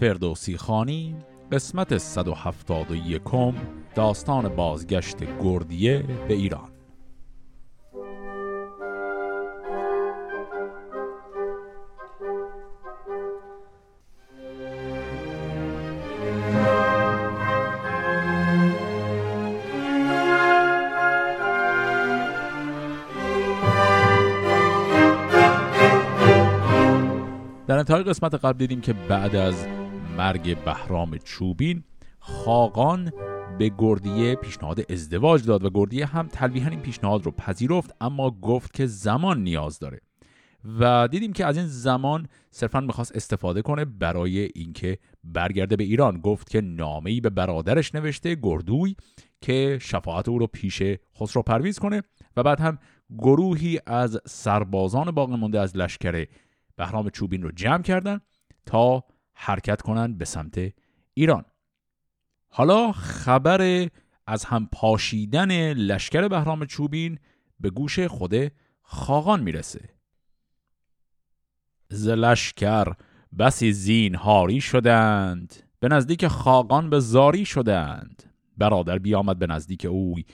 فردوسی خانی قسمت 171 داستان بازگشت گردیه به ایران. در انتهای قسمت قبل دیدیم که بعد از مرگ بهرام چوبین خاقان به گردیه پیشنهاد ازدواج داد و گردیه هم تلویحا این پیشنهاد رو پذیرفت اما گفت که زمان نیاز داره. و دیدیم که از این زمان صرفا می‌خواست استفاده کنه برای اینکه برگرده به ایران. گفت که نامه‌ای به برادرش نوشته گردوی که شفاعت او رو پیش خسرو پرویز کنه و بعد هم گروهی از سربازان باقی مونده از لشکر بهرام چوبین رو جمع کردن تا حرکت کنند به سمت ایران. حالا خبر از هم پاشیدن لشکر بهرام چوبین به گوش خود خاقان می‌رسه. ز لشکر بسی زینهاری شدند به نزدیک خاقان به زاری شدند. برادر بیامد به نزدیک اوی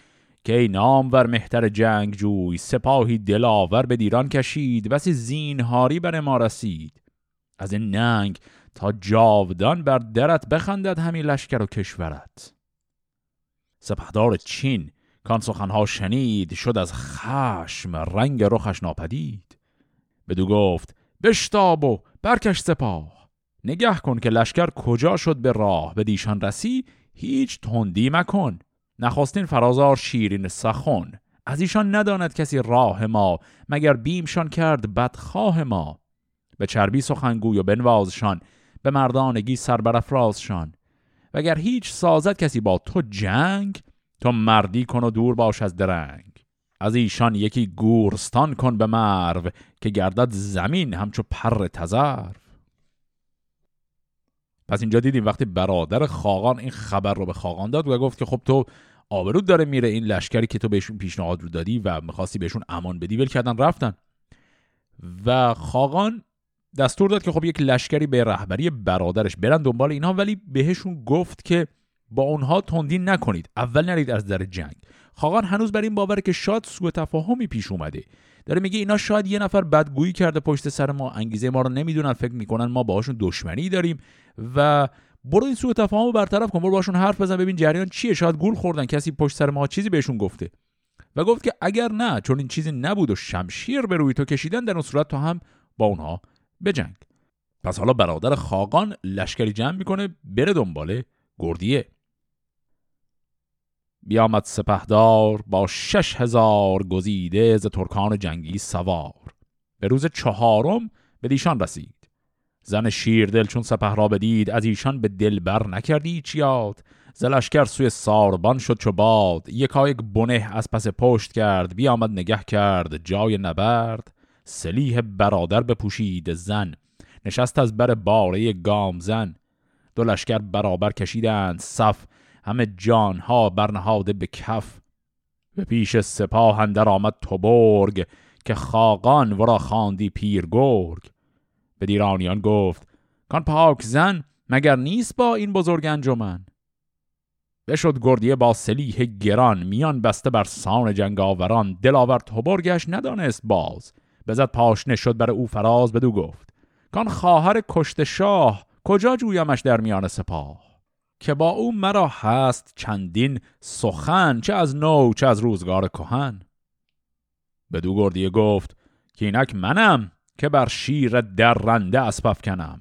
که ای نامور مهتر جنگ جوی سپاهی دلاور به دیران کشید بسی زینهاری بر ما رسید. از این ننگ تا جاودان بر درت بخندد همی لشکر و کشورت. سپهدار چین کان سخنها شنید شد از خشم رنگ رخش ناپدید. بدو گفت بشتاب و برکش سپاه. نگه کن که لشکر کجا شد به راه به دیشان رسی هیچ تندی مکن. نخواستین فرازار شیرین سخن. از ایشان نداند کسی راه ما مگر بیمشان کرد بدخواه ما. به چربی سخنگوی و بنوازشان به مردانگی سربرافرازشان. وگر هیچ سازد کسی با تو جنگ تو مردی کن و دور باش از درنگ. از ایشان یکی گورستان کن به مرو که گردد زمین همچو پر تزرف پس اینجا دیدیم وقتی برادر خاقان این خبر رو به خاقان داد و گفت که خب تو آبرود داره میره این لشکری که تو بهشون پیشنهاد رو دادی و می‌خواستی بهشون امان بدی ول کردن رفتن. و خاقان دستور داد که خب یک لشکری به رهبری برادرش برن دنبال اینها ولی بهشون گفت که با اونها تندی نکنید اول نرید از در جنگ. خاقان هنوز بر این باوره که شاید سوء تفاهمی پیش اومده. داره میگه اینا شاید یه نفر بدگویی کرده پشت سر ما انگیزه ما رو نمی‌دونن فکر می‌کنن ما باهاشون دشمنی داریم و برو این سوء تفاهم رو برطرف کن برو باشون حرف بزن ببین جریان چیه. شاید گول خوردن کسی پشت سر ما چیزی بهشون گفته. و گفت که اگر نه چون این چیزی نبود و شمشیر به روی تو کشیدن در اون صورت تو هم با اونها بجنگ پس حالا برادر خاقان لشکری جمع می‌کنه بره دنباله گردیه. بیامد سپهدار با شش هزار گزیده ز ترکان جنگی سوار. به روز چهارم به دیشان رسید. زن شیردل چون سپه را بدید از ایشان به دل بر نکردی چیاد یاد. ز لشکر سوی ساربان شد چو باد. یکایک بنه از پس پشت کرد بیامد نگه کرد جای نبرد. سلیح برادر بپوشید زن نشست از بر باره گام زن. دو لشکر برابر کشیدند صف همه جانها برنهاده به کف. به پیش سپاه اندر آمد توبرگ که خاقان ورا خواندی پیر گرگ. به دیرانیان گفت کان پاک زن مگر نیست با این بزرگ انجمن؟ بشد گردیه با سلیح گران میان بسته بر سان جنگاوران. دلاور توبرگش ندانست باز. بزد پاشنه شد بر او فراز بدو گفت کان خواهر کشت شاه کجا جویمش در میان سپاه؟ که با او مرا هست چندین سخن چه از نو چه از روزگار کهن. بدو گردیه گفت که اینک منم که بر شیر درنده اسب کنم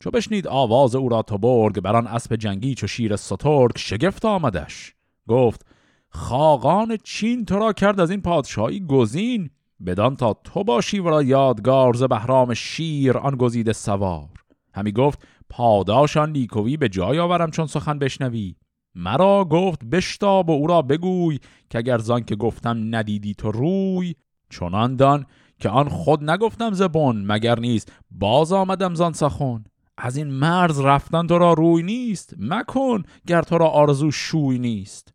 چو بشنید آواز او را تو برگ بران اسب جنگی چو شیر سترگ شگفت آمدش. گفت خاقان چین تو را کرد از این پادشاهی گزین بدان تا تو باشی و را یادگار ز بهرام شیر آن گزیده سوار. همی گفت پاداشان نیکوی به جای آورم چون سخن بشنوی. مرا گفت بشتاب و او را بگوی که اگر زان که گفتم ندیدی تو روی. چنان دان که آن خود نگفتم زبون مگر نیست باز آمدم زان سخن. از این مرز رفتن تو را روی نیست مکن گر تو را آرزو شوی نیست.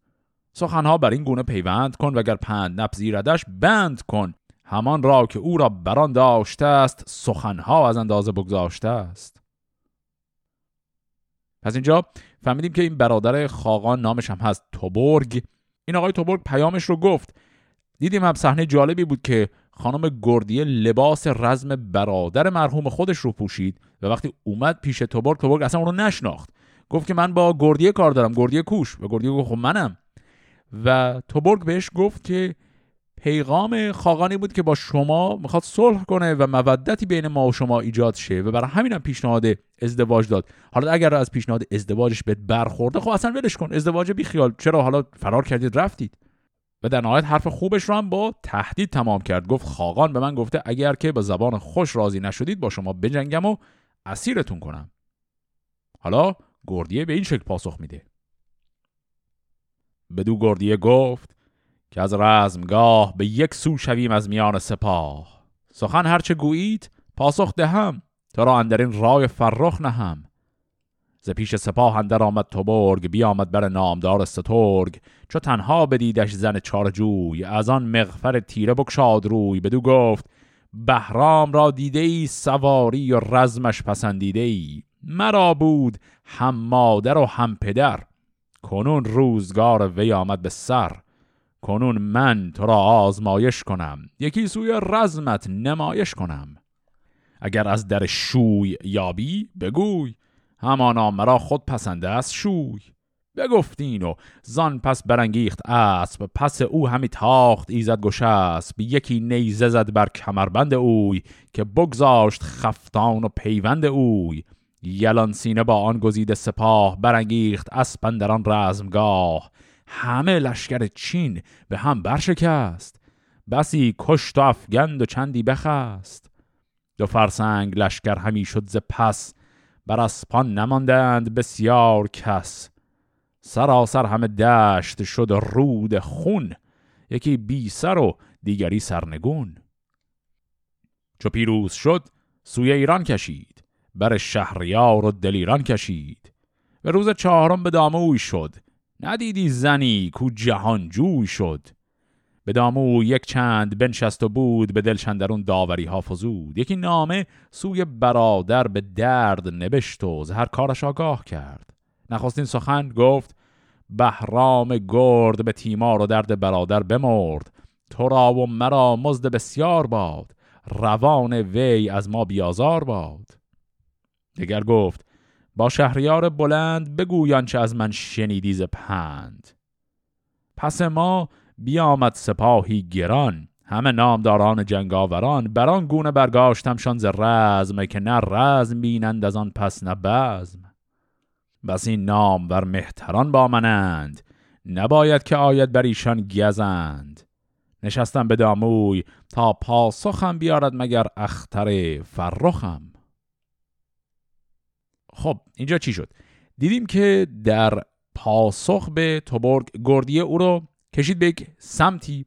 سخنها بر این گونه پیوند کن وگر پند نپذیردش بند کن. همان را که او را بران داشته است سخنها از اندازه بگذاشته است. پس اینجا فهمیدیم که این برادر خاقان نامش هم هست توبرگ این آقای توبرگ پیامش رو گفت. دیدیم هم صحنه جالبی بود که خانم گردیه لباس رزم برادر مرحوم خودش رو پوشید و وقتی اومد پیش توبرگ توبرگ اصلا اون رو نشناخت. گفت که من با گردیه کار دارم گردیه کوش. و گردیه گفت خب منم. و توبرگ بهش گفت که پیغام خاقانی بود که با شما می‌خواد صلح کنه و مودتی بین ما و شما ایجاد شه و برای همینم پیشنهاد ازدواج داد. حالا اگر از پیشنهاد ازدواجش بهت برخورده خب اصلا ولش کن. ازدواج بی خیال چرا؟ حالا فرار کردید رفتید. و در نهایت حرف خوبش رو هم با تهدید تمام کرد. گفت خاقان به من گفته اگر که به زبان خوش راضی نشدید با شما بجنگم و اسیرتون کنم. حالا گردیه به این شکل پاسخ میده. بدو گردیه گفت که از رزمگاه به یک سو شویم از میان سپاه. سخن هرچه گویید پاسخ دهم تو را اندرین رای فرخ نهم. ز پیش سپاه اندر آمد توبرگ بیامد بر نامدار سترگ. چو تنها بدیدش زن چارجوی از آن مغفر تیره بکشاد روی. بدو گفت بهرام را دیده ای سواری و رزمش پسندیده ای مرا بود هم مادر و هم پدر. کنون روزگار وی آمد به سر. کنون من تو را آزمایش کنم. یکی سوی رزمت نمایش کنم. اگر از در شوی یابی بگوی. همانا مرا خود پسنده است شوی. بگفتین و زان پس برانگیخت اسب پس او همی تاخت ایزد گشسب. یکی نیزه زد بر کمربند اوی که بگذاشت خفتان و پیوند اوی. یلان سینه با آن گزیده سپاه برانگیخت اسب در آن رزمگاه. همه لشکر چین به هم برشکست. بسی کشت و افگند و چندی بخست. دو فرسنگ لشکر همی شد ز پس بر اسپان نماندند بسیار کس. سراسر همه دشت شد رود خون یکی بی سر و دیگری سرنگون. چو پیروز شد سوی ایران کشید بر شهریار و دلیران کشید. به روز چهارم به داموی شد ندیدی زنی کو جهان جوی شد. به دامو یک چند بنشست و بود به دلشندرون داوری ها فزود. یکی نامه سوی برادر به درد نبشت و هر کارش آگاه کرد. نخواستین سخن گفت بهرام گرد به تیمار و درد برادر بمرد. تو را و مرا مزد بسیار باد. روان وی از ما بیازار باد. دیگر گفت با شهریار بلند بگویان چه از من شنیدی ز پند. پس ما بیامد سپاهی گران همه نامداران جنگاوران بران گونه برگاشتمشان ز رزم که نه رزم بینند از آن پس نه بزم. بس این نام بر مهتران با منند نباید که آید بر ایشان گزند. نشستم به داموی تا پاسخم بیارد مگر اختر فرخم. خب اینجا چی شد؟ دیدیم که در پاسخ به توبرگ گردیه او رو کشید به یک سمتی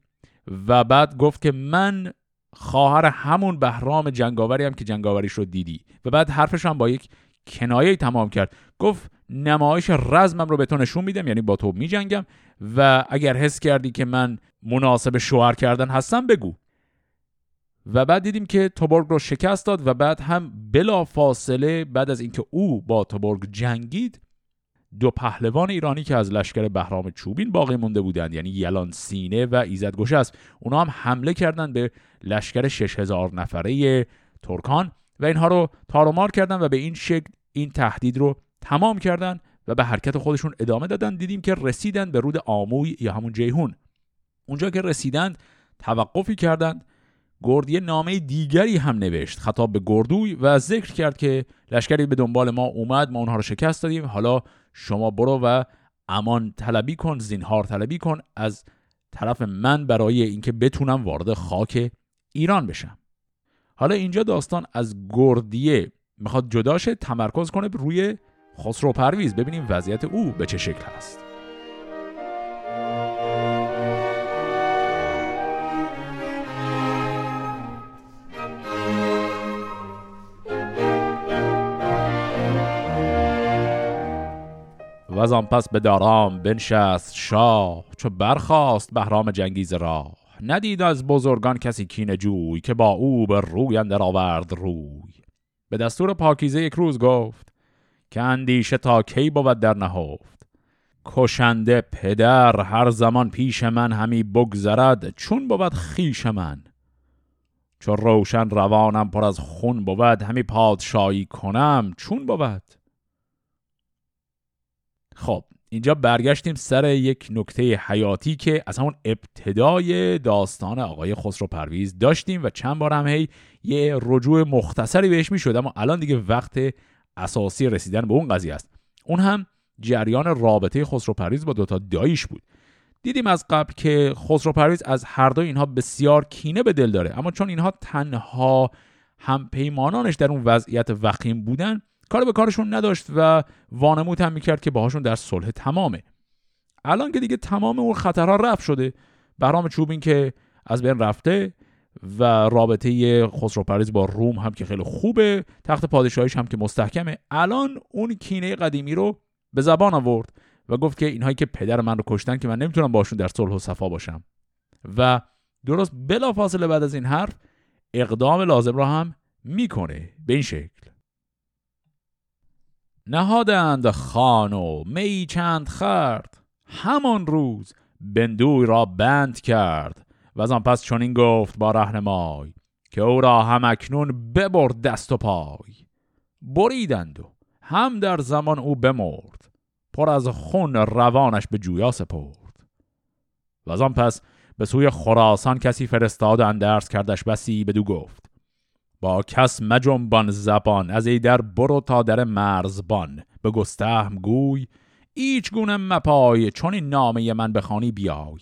و بعد گفت که من خواهر همون بهرام جنگاوری هم که جنگاوریش رو دیدی. و بعد حرفش هم با یک کنایه تمام کرد. گفت نمایش رزمم رو به تو نشون میدم یعنی با تو میجنگم و اگر حس کردی که من مناسب شوهر کردن هستم بگو. و بعد دیدیم که توبرگ رو شکست داد و بعد هم بلا فاصله بعد از اینکه او با توبرگ جنگید دو پهلوان ایرانی که از لشکر بهرام چوبین باقی مونده بودند یعنی یلان سینه و ایزد است اونا هم حمله کردند به لشکر 6000 نفره ترکان و اینها رو تارومار کردن و به این شکل این تهدید رو تمام کردن و به حرکت خودشون ادامه دادن دیدیم که رسیدن به رود آموی یا همون جیهون. اونجا که رسیدند توقفی کردند گردیه نامه دیگری هم نوشت. خطاب به گردوی و ذکر کرد که لشکری به دنبال ما اومد ما اونها رو شکست دادیم. حالا شما برو و امان طلبی کن زینهار طلبی کن. از طرف من برای اینکه بتونم وارد خاک ایران بشم. حالا اینجا داستان از گردیه. می‌خواد جداشه تمرکز کنه روی خسرو پرویز. ببینیم وضعیت او به چه شکل هست. و از آن پس به دارام بنشست شاه چو برخاست بهرام جنگیز را ندید از بزرگان کسی کین جوی که با او به روی اندر آورد روی. به دستور پاکیزه یک روز گفت که اندیشه تا کی بود در نهفت. کشنده پدر هر زمان پیش من همی بگذرد چون بود خیش من. چون روشن روانم پر از خون بود همی پادشاهی کنم چون بود؟ خب اینجا برگشتیم سر یک نکته حیاتی که از همون ابتدای داستان آقای خسرو پرویز داشتیم و چند بار هم هی یه رجوع مختصری بهش می‌شد اما الان دیگه وقت اساسی رسیدن به اون قضیه است. اون هم جریان رابطه خسرو پرویز با دوتا داییش بود. دیدیم از قبل که خسرو پرویز از هر دو اینها بسیار کینه به دل داره اما چون اینها تنها هم پیمانانش در اون وضعیت وخیم بودن کار به کارشون نداشت و وانمود هم می‌کرد که باهاشون در صلح تمامه. الان که دیگه تمام اون خطرها رفت شده بهرام چوبین که از بین رفته و رابطه خسرو پرویز با روم هم که خیلی خوبه تخت پادشاهیش هم که مستحکمه. الان اون کینه قدیمی رو به زبان آورد و گفت که اینهایی که پدر من رو کشتن که من نمی‌تونم باشون در صلح و صفا باشم. و درست بلافاصله بعد از این حرف اقدام لازم را هم می‌کنه. به این شکل. نهادند خان و می چند خرد. همان روز بندوی را بند کرد. و از آن پس چنین گفت با رهنمای که او را هم اکنون ببرد دست و پای. بریدند و هم در زمان او بمرد. پر از خون روانش به جویا سپرد. و از آن پس به سوی خراسان کسی فرستاد و اندرس کردش بسی بدو گفت. با کس مجنبان زبان از ای در برو تا در مرزبان. به گستهم گوی ایچ گونه مپای چون این نامه من بخوانی بیای.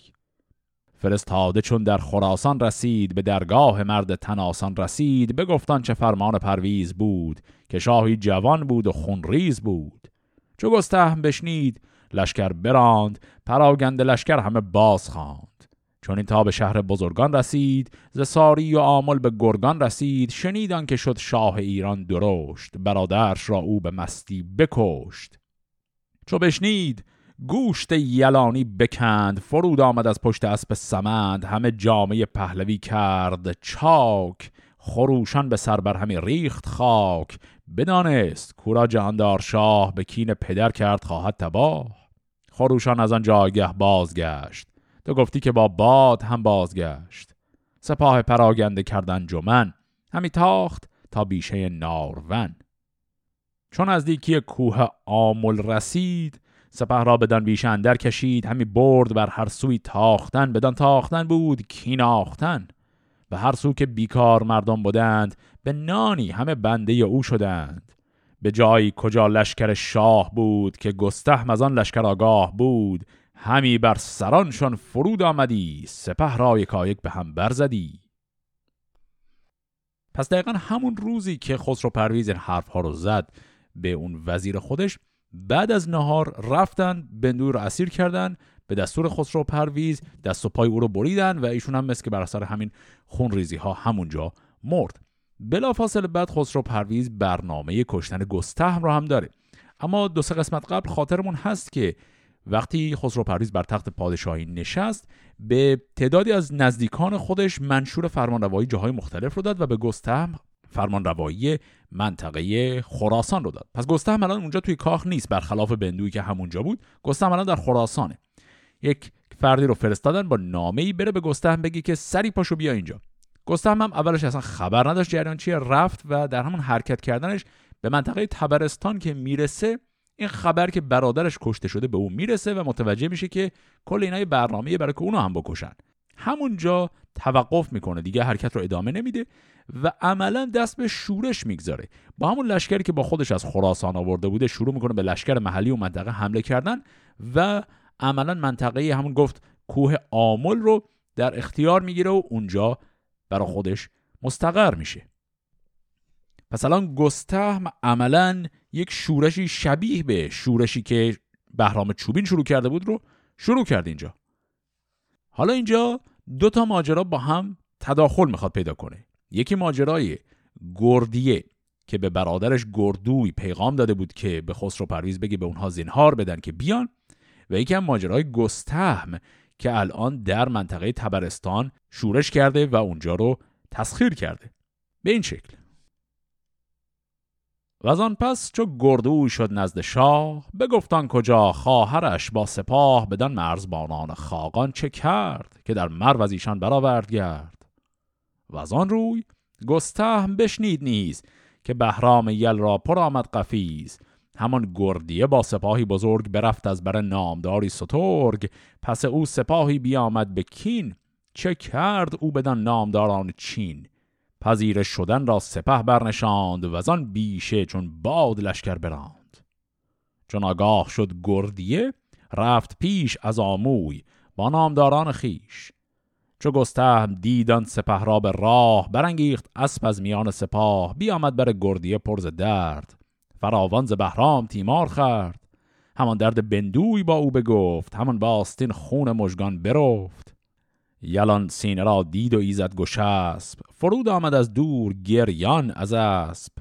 فرستاده چون در خراسان رسید به درگاه مرد تناسان رسید. بگفتان چه فرمان پرویز بود که شاهی جوان بود و خونریز بود. چو گستهم بشنید لشکر براند. پراگند لشکر همه باز خواند. چون این تا به شهر بزرگان رسید ز ساری و آمل به گرگان رسید شنیدان که شد شاه ایران درشت برادرش را او به مستی بکشت. چو بشنید گوشت یلانی بکند فرود آمد از پشت اسب سمند همه جامعه پهلوی کرد چاک خروشان به سر بر همی ریخت خاک بدانست کورا جهاندار شاه به کین پدر کرد خواهد تباه. خروشان از آن جایگه بازگشت. تو گفتی که با باد هم بازگشت. سپاه پراگنده کردن جمن همی تاخت تا بیشه نارون چون از دیکی کوه آمل رسید سپه را بدان بیشه اندر کشید همی برد بر هر سوی تاختن. بدان تاختن بود کیناختن و هر سو که بیکار مردم بودند به نانی همه بنده او شدند. به جایی کجا لشکر شاه بود که گستهم از آن لشکر آگاه بود همی بر سرانشان فرود آمدی سپه را یکایک به هم برزدی. پس دقیقا همون روزی که خسرو پرویز این حرف ها رو زد به اون وزیر خودش بعد از نهار رفتن بندوی رو اسیر کردن به دستور خسرو پرویز دست و پای او رو بریدن و ایشون هم مثل که بر اثر همین خونریزی ها همونجا مرد. بلافاصله بعد خسرو پرویز برنامه کشتن گستهم رو هم داره. اما دو سه قسمت قبل خاطرمون هست که وقتی خسرو پرویز بر تخت پادشاهی نشست به تعدادی از نزدیکان خودش منشور فرمانروایی جاهای مختلف رو داد و به گستهم فرمانروایی منطقه خراسان رو داد. پس گستهم الان اونجا توی کاخ نیست برخلاف بندوی که همونجا بود. گستهم الان در خراسانه. یک فردی رو فرستادن با نامه ای بره به گستهم بگی که سری پاشو بیا اینجا. گستهم هم اولش اصلا خبر نداشت جریان چیه رفت و در همون حرکت کردنش به منطقه تبرستان که می‌رسه این خبر که برادرش کشته شده به او می‌رسه و متوجه میشه که کل اینا برنامه برای که اونو هم بکشن. همونجا توقف می‌کنه دیگه حرکت رو ادامه نمیده و عملا دست به شورش می‌گذاره. با همون لشکری که با خودش از خراسان آورده بوده شروع می‌کنه به لشکر محلی و منطقه حمله کردن و عملا منطقه همون گفت کوه آمل رو در اختیار می‌گیره و اونجا برای خودش مستقر میشه. پس الان گستهم عملا یک شورشی شبیه به شورشی که بهرام چوبین شروع کرده بود رو شروع کرد اینجا. حالا اینجا دو تا ماجرا با هم تداخل می‌خواد پیدا کنه. یکی ماجرای گردیه که به برادرش گردوی پیغام داده بود که به خسرو پرویز بگه به اونها زنهار بدن که بیان. و یکی هم ماجرای گستهم که الان در منطقه تبرستان شورش کرده و اونجا رو تسخیر کرده. به این شکل. و از آن پس چو گردو شد نزد شاه بگفتان کجا خواهرش با سپاه بدن مرزبانان خاقان چه کرد که در مرو از ایشان برآورد گرد. و از آن روی گستهم بشنید نیز که بهرام یل را پر آمد قفیز. همان گردیه با سپاهی بزرگ برفت از بر نامداری سترگ. پس او سپاهی بیامد به کین چه کرد او بدن نامداران چین؟ پذیر شدن را سپه برنشاند و آن بیشه چون باد لشکر براند. چون آگاه شد گردیه رفت پیش از آموی با نامداران خیش. چو گستهم دیدان سپه را به راه برانگیخت اسب از میان سپاه بیامد بر گردیه پرز درد. فراوان ز بهرام تیمار خرد همان درد بندوی با او بگفت همان باستین خون مژگان برفت. یلان سینه را دید و ایزد گشسب فرود آمد از دور گریان از اسب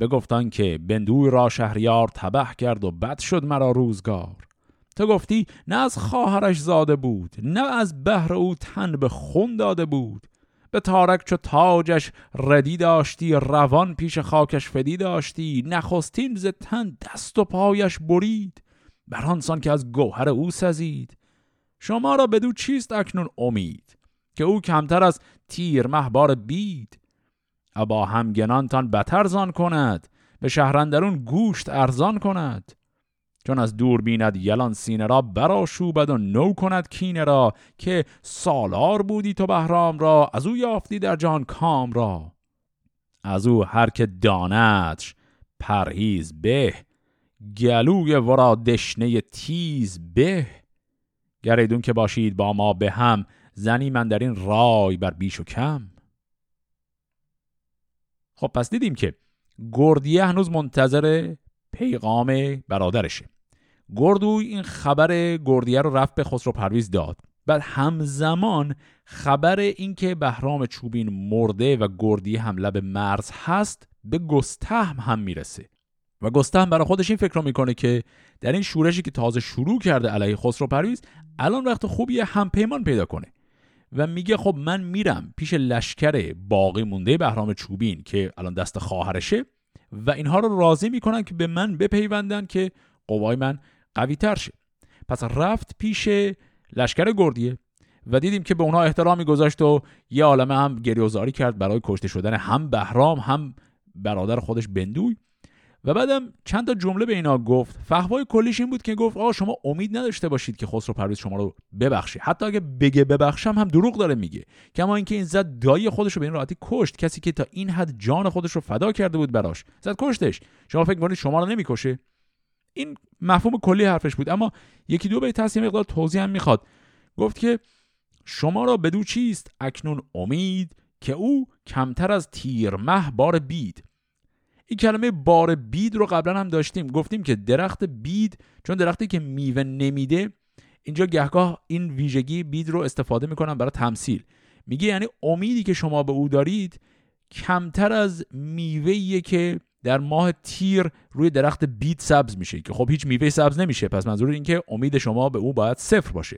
بگفتان که بندوی را شهریار تبه کرد و بد شد مرا روزگار. تو گفتی نه از خواهرش زاده بود نه از بهر او تن به خون داده بود. به تارک چو تاجش ردی داشتی روان پیش خاکش فدی داشتی نخستین ز تن دست و پایش برید. برانسان که از گوهر او سزید. شما را بدو چیست اکنون امید که او کمتر از تیر محبار بید؟ ابا همگنانتان بتر زان کند به شهرندرون گوشت ارزان کند. چون از دور بیند یلان سینه را براشوبد و نو کند کینه را که سالار بودی تو بهرام را از او یافتی در جان کام را. از او هر که دانتش پرهیز به گلوی ورا دشنه تیز به. گریدون که باشید با ما به هم زنی من در این رای بر بیش و کم. خب پس دیدیم که گردیه هنوز منتظر پیغام برادرشه. گردوی این خبر گردیه رو رفت به خسرو پرویز داد. بعد همزمان خبر اینکه بهرام چوبین مرده و گردی هم لب مرز هست به گستهم هم می‌رسه. و گستهم برای خودش این فکر رو می‌کنه که در این شورشی که تازه شروع کرده علیه خسرو پرویز الان وقت خوبیه هم پیمان پیدا کنه. و میگه خب من میرم پیش لشکر باقی مونده بهرام چوبین که الان دست خواهرشه و اینها رو راضی می‌کنن که به من بپیوندن که قوای من قوی تر شه. پس رفت پیش لشکر گردیه و دیدیم که به اونها احترامی گذاشت و یه عالمه هم گریوزاری کرد برای کشته شدن هم بهرام هم برادر خودش بندوی. و بعدم چند تا جمله به اینا گفت. فهوای کلیش این بود که گفت آ شما امید نداشته باشید که خسرو پرویز شما رو ببخشه. حتی اگه بگه ببخشم هم دروغ داره میگه. کما اینکه این زد دایی خودش رو به این راحتی کشت. کسی که تا این حد جان خودش رو فدا کرده بود براش. زد کشتش. شما فکر کنید شما رو نمی‌کشه؟ این مفهوم کلی حرفش بود. اما یکی دو بیت هست مقدار توضیح هم می‌خواد. گفت که شما را بدو چیست؟ اکنون امید که او کمتر از تیر مه بار بید. این کلمه بار بید رو قبلا هم داشتیم. گفتیم که درخت بید چون درختی که میوه نمیده اینجا گهگاه این ویژگی بید رو استفاده می‌کنن برای تمثیل. میگه یعنی امیدی که شما به او دارید کمتر از میوهیه که در ماه تیر روی درخت بید سبز میشه. که خب هیچ میوه سبز نمیشه. پس منظور این که امید شما به او باید صفر باشه.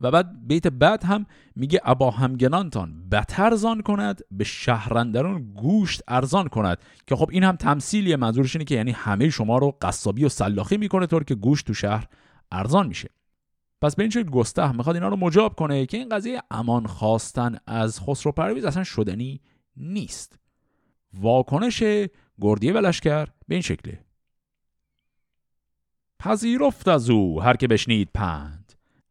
و بعد بیت بعد هم میگه ابا همگنانتان بتر زان کند به شهرندرون گوشت ارزان کند. که خب این هم تمثیلیه منظورش اینه که یعنی همه شما رو قصابی و سلاخی می‌کنه طور که گوشت تو شهر ارزان میشه. پس به این شکل گسته می‌خواد اینا رو مجاب کنه که این قضیه امان خواستن از خسرو پرویز اصلا شدنی نیست. واکنش گردیه و لشکر به این شکله. پذیرفت از او هر که بشنید پند.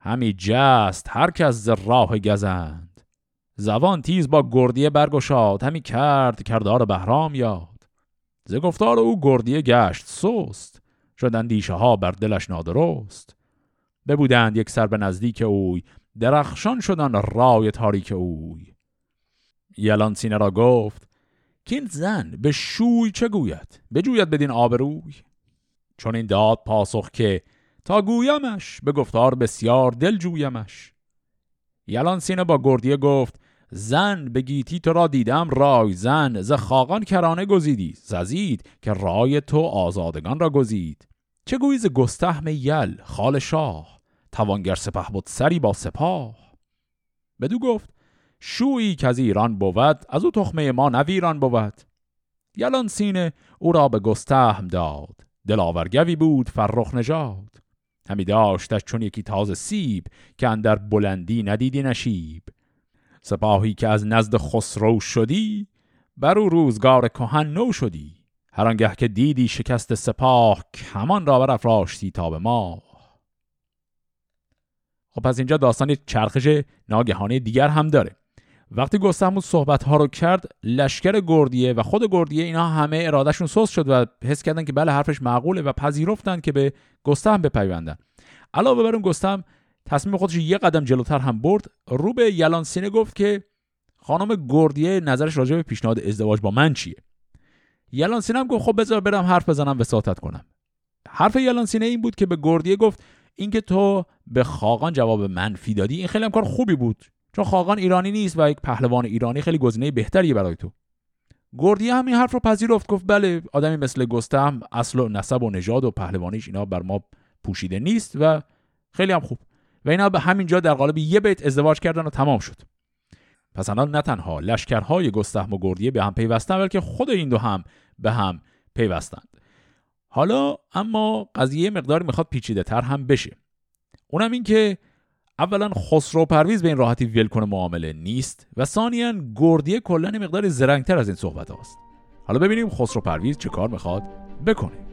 همی جست هر کس ز راه گزند. زبان تیز با گردیه برگشاد همی کرد کردار بهرام یاد. ز گفتار او گردیه گشت سست شدن دیشه ها بر دلش نادرست. ببودند یک سر به نزدیک اوی درخشان شدن رای تاریک اوی. یلان سینه را گفت کین زن به شوی چه گوید؟ بجوید بدین آبروی. چون این داد پاسخ که تا گویمش به گفتار بسیار دل جویمش. یلان سینه با گردیه گفت زن به گیتی تو را دیدم رای زن ز خاقان کرانه گزیدی ززید که رای تو آزادگان را گزید. چه گویی ز گستهم یل خال شاه توانگر سپه بود سری با سپاه. بدو گفت شویی که از ایران بود از او تخمه ما نویران بود. یلان سینه او را به گستهم داد. دلاورگوی بود فرخ نژاد. همی داشتش چون یکی تازه سیب که اندر بلندی ندیدی نشیب. سپاهی که از نزد خسرو شدی بر او روزگار کهن نو شدی. هر آنگه که دیدی شکست سپاه کمان را برافراشتی تا به ما خب پس اینجا داستان چرخش ناگهانی دیگر هم داره. وقتی گستهم صحبت ها رو کرد لشکر گردیه و خود گردیه اینا همه ارادهشون سوس شد و حس کردن که بله حرفش معقوله و پذیرفتن که به گستهم بپیوندن. علاوه بر اون گستهم تصمیم خودش یه قدم جلوتر هم برد. رو به یلان سینه گفت که خانم گردیه نظرش راجع به پیشنهاد ازدواج با من چیه؟ یلان سینه هم گفت خب بذار برم حرف بزنم وساطت کنم. حرف یلان سینه این بود که به گردیه گفت اینکه تو به خاقان جواب منفی دادی این خیلی هم کار خوبی بود. چون خاقان ایرانی نیست و یک پهلوان ایرانی خیلی گزینه بهتریه برای تو. گردیه هم این حرف رو پذیرفت گفت بله آدمی مثل گستهم اصل و نسب و نژاد و پهلوانیش اینا بر ما پوشیده نیست و خیلی هم خوب. و اینا به همین جا در قالب یه بیت ازدواج کردن و تمام شد. پس الان نه تنها لشکرهای گستهم و گردیه به هم پیوستن بلکه خود این دو هم به هم پیوستند. حالا اما قضیه مقداری می‌خواد پیچیده تر هم بشه. اونم این که اولا خسرو پرویز به این راحتی ول کنه معامله نیست و ثانیا گردیه کلا مقداری زرنگتر از این صحبت هاست حالا ببینیم خسرو پرویز چه کار می‌خواد بکنه.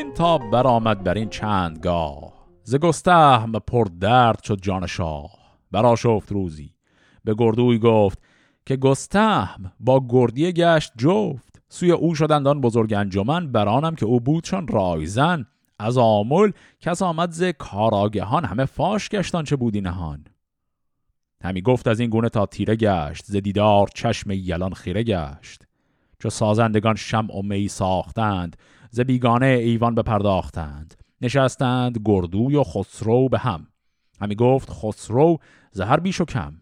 چون این تاب برآمد بر این چندگاه. ز گستهم پر درد شد جان شاه. برا شفت روزی. به گردوی گفت که گستهم با گردی گشت جفت. سوی او شدند آن بزرگ انجمن برانم که او بودشان رایزن از آمل کس آمد ز کاراگهان. همه فاش گشتان چه بودی نهان همی گفت از این گونه تا تیره گشت. ز دیدار چشم یلان خیره گشت. چو سازندگان شمع و می ساختند ز بیگانه ایوان بپرداختند. نشستند گردوی و خسرو به هم. همی گفت خسرو زهر بیش و کم.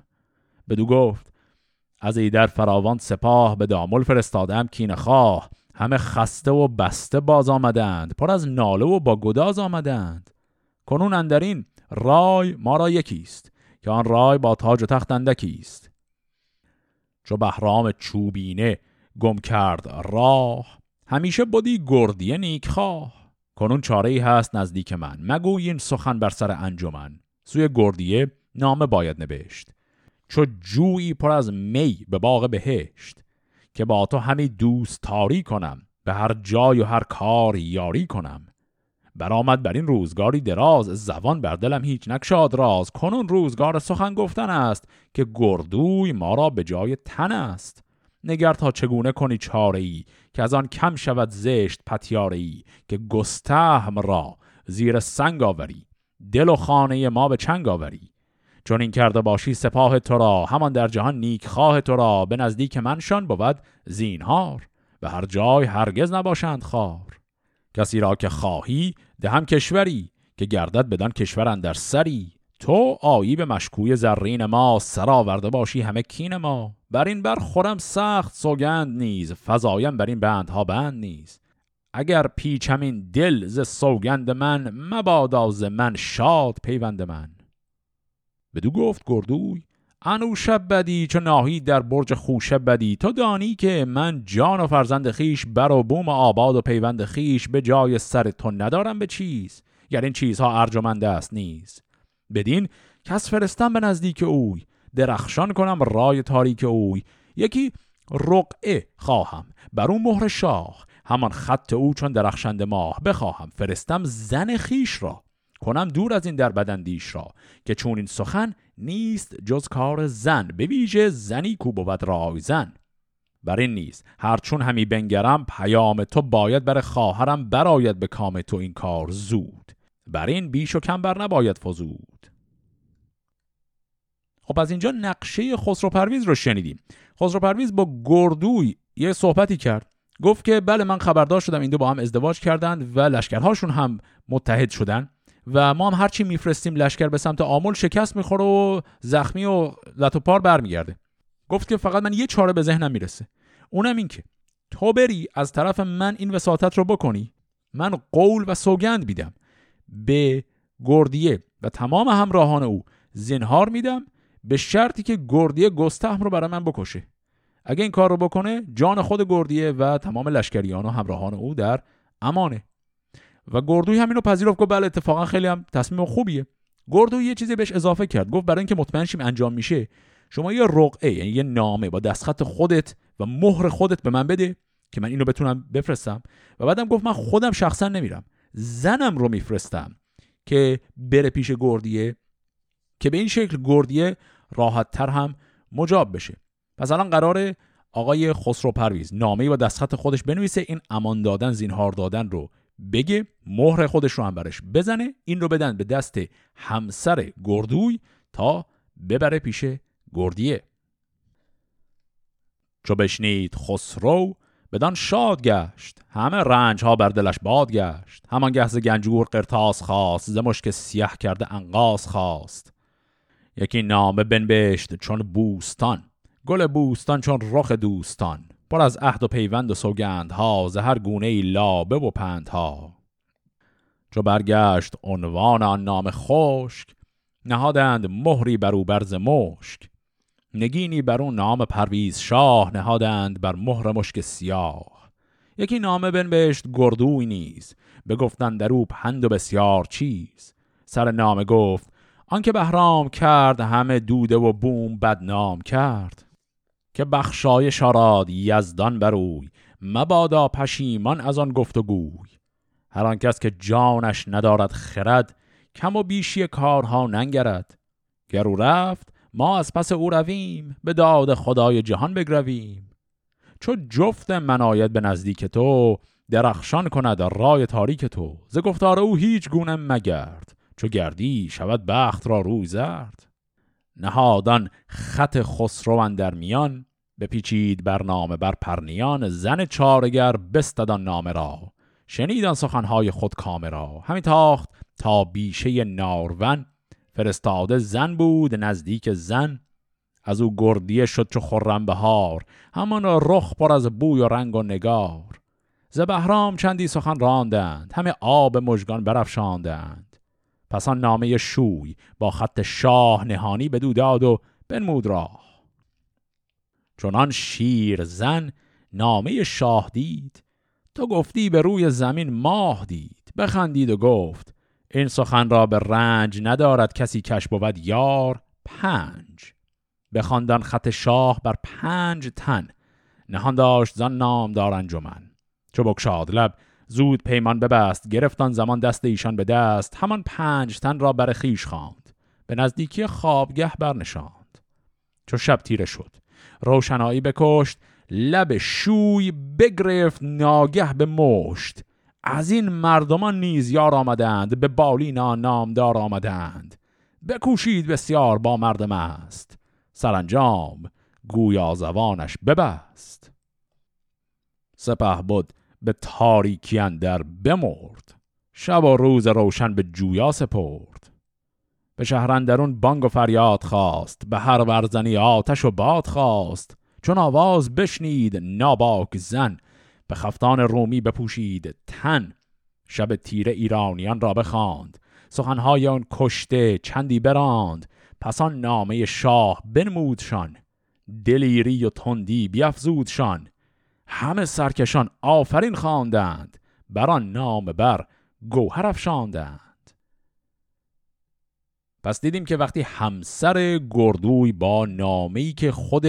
بدو گفت از ایدر فراوان سپاه به دامل فرستادم کین خواه. همه خسته و بسته باز آمدند. پر از ناله و با گداز آمدند. کنون اندرین رای ما را یکیست که آن رای با تاج و تخت اندکیست. چو بهرام چوبینه گم کرد راه همیشه بودی گردی نیکخواه. کنون چاره ای هست نزدیک من. مگوی این سخن بر سر انجمن. سوی گردیه نامه باید نوشت چو جویی پر از می به باغ بهشت. که با تو همی دوست تاری کنم. به هر جای و هر کار یاری کنم. برآمد بر این روزگاری دراز. زبان بر دلم هیچ نکشاد راز. کنون روزگار سخن گفتن است. که گردوی ما را به جای تن است. نگر تا چگونه کنی چاره ای که از آن کم شود زشت پتیاره ای که گستهم را زیر سنگ آوری دل و خانه ما به چنگ آوری. چون این کرده باشی سپاه تو را همان در جهان نیک خواه تو را به نزدیک منشان بود زینهار به هر جای هرگز نباشند خار. کسی را که خواهی دهم کشوری که گردد بدان کشور در سری. تو آیی به مشکوی زرین ما سر آورده باشی همه کین ما. بر این بر خورم سخت سوگند نیز. فضایم بر این بندها بند نیز. اگر پیچم این دل ز سوگند من مبادا ز من شاد پیوند من. بدو گفت گردوی انو شب بدی چو ناهی در برج خوشه بدی. تو دانی که من جان و فرزند خیش بر و بوم آباد و پیوند خیش به جای سر تو ندارم به چیز گر این چیزها ارجمند است نیز. بدین کس فرستم به نزدیک اوی درخشان کنم رای تاریک اوی. یکی رقعه خواهم بر اون مهر شاه همان خط او چون درخشنده ماه بخواهم. فرستم زن خیش را کنم دور از این در بدندیش را که چون این سخن نیست جز کار زن. به ویژه زنی کو بود رای زن. بر این نیست هرچون همی بنگرم پیام تو باید بر خواهرم براید به کام تو این کار زود. بر این بیش و کم بر نباید فزود. خب از اینجا نقشه خسرو پرویز رو شنیدیم. خسرو پرویز با گردوی یه صحبتی کرد. گفت که بله من خبردار شدم این دو با هم ازدواج کردند و لشکرهاشون هم متحد شدن و ما هم هرچی میفرستیم لشکر به سمت آمل شکست می‌خوره و زخمی و لط و پار برمیگرده. گفت که فقط من یه چاره به ذهنم می‌رسه. اونم این که تو بری از طرف من این وساطت رو بکنی من قول و سوگند میدم به گردیه و تمام همراهان او زنهار میدم به شرطی که گردیه گستهم رو برای من بکشه. اگه این کار رو بکنه جان خود گردیه و تمام لشکریان و همراهان او در امانه. و گردوی همینو پذیرفت گفت بله اتفاقا خیلی هم تصمیم خوبیه. گردوی یه چیزی بهش اضافه کرد گفت برای اینکه مطمئن شیم انجام میشه شما یه رقعه یعنی یه نامه با دستخط خودت و مهر خودت به من بده که من اینو بتونم بفرستم. و بعدم گفت من خودم شخصا نمیرم. زنم رو میفرستم که بره پیش گردیه که به این شکل گردیه راحت تر هم مجاب بشه. پس الان قرار آقای خسرو پرویز نامه و دستخط خودش بنویسه این امان دادن زینهار دادن رو بگه مهر خودش رو هم برش بزنه این رو بدن به دست همسر گردوی تا ببره پیش گردیه. چو بشنید خسرو بدان شاد گشت. همه رنج ها بر دلش باد گشت. همان گهز گنجور قرتاس خواست ز مشک سیه کرده انقاس خواست یکی نامه بنبشت چون بوستان گل بوستان چون رخ دوستان. پر از عهد و پیوند و سوگندها ز هر گونه ای لابه و پندها. چو برگشت عنوان آن نام خشک نهادند مهری بر او برز مشک. نگینی بر اون نام پرویز شاه نهادند بر مهر مشک سیاه. یکی نامه بنبشت گردوی نیز. بگفتن در او پند و بسیار چیز. سر نامه گفت آنکه بهرام کرد همه دوده و بوم بدنام کرد. که بخشای شاراد یزدان بروی مبادا پشیمان از آن گفت و گوی. هر آن کس که جانش ندارد خرد کم و بیشی کارها ننگرد. گر او رفت ما از پس او رویم به داد خدای جهان بگرویم. چو جفت مناید به نزدیک تو درخشان کند رای تاریک تو. ز گفتار او هیچ گونه مگرد چو گردی شود بخت را روی زرد. نهادان خط خسرو در میان بپیچید برنامه بر پرنیان. زن چارگر بستدان نامه را شنیدان سخنهای خود کامرا همین تاخت تا بیشه نارون فرستاده زن بود نزدیک زن. از او گردیه شد چو خرم بهار. همان رخ پر از بوی و رنگ و نگار. ز بهرام چندی سخن راندند همه آب مژگان برافشاندند. پس آن نامه شوی با خط شاه نهانی به داد و بنمود راه. چنان شیر زن نامه شاه دید تو گفتی به روی زمین ماه دید. بخندید و گفت این سخن را به رنج ندارد کسی کش بود یار پنج. بخواندن خط شاه بر پنج تن نهان داشت زن نام دار انجمن. چو بکشاد لب زود پیمان ببست گرفتان زمان دست ایشان به دست. همان پنج تن را بر خیش خواند به نزدیکی خوابگه برنشاند. چو شب تیره شد روشنایی بکشت لب شوی بگرفت ناگه به مشت. از این مردمان نیز یار آمدند به بالینا نامدار آمدند. بکوشید بسیار با مردم است. سرانجام گویا زبانش ببست. سپه بود به تاریکی اندر بمرد. شب و روز روشن به جویا سپرد. به شهرندرون بانگ و فریاد خواست به هر ورزنی آتش و باد خواست. چون آواز بشنید ناباک زن به خفتان رومی بپوشید. تن شب تیره ایرانیان را بخواند. سخنهای آن کشته چندی براند. پس آن نامه شاه بنمودشان. دلیری و تندی بیافزودشان همه سرکشان آفرین خواندند. بر آن نام بر گوهر افشاندند. پس دیدیم که وقتی همسر گردوی با نامه‌ای که خود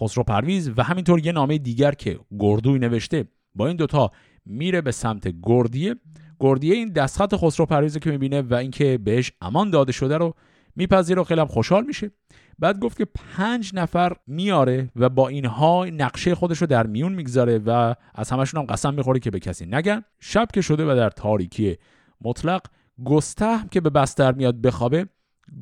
خسرو پرویز و همینطور یه نامه دیگر که گردوی نوشته با این دوتا میره به سمت گردیه. گردیه این دستخط خسرو پرویز که می‌بینه و اینکه بهش امان داده شده رو میپذیره و خیلی هم خوشحال میشه. بعد گفت که پنج نفر میاره و با اینها نقشه خودش رو در میون می‌گذاره و از همشون هم قسم می‌خوره که به کسی نگن. شب که شده و در تاریکی مطلق گستهم که به بستر میاد بخوابه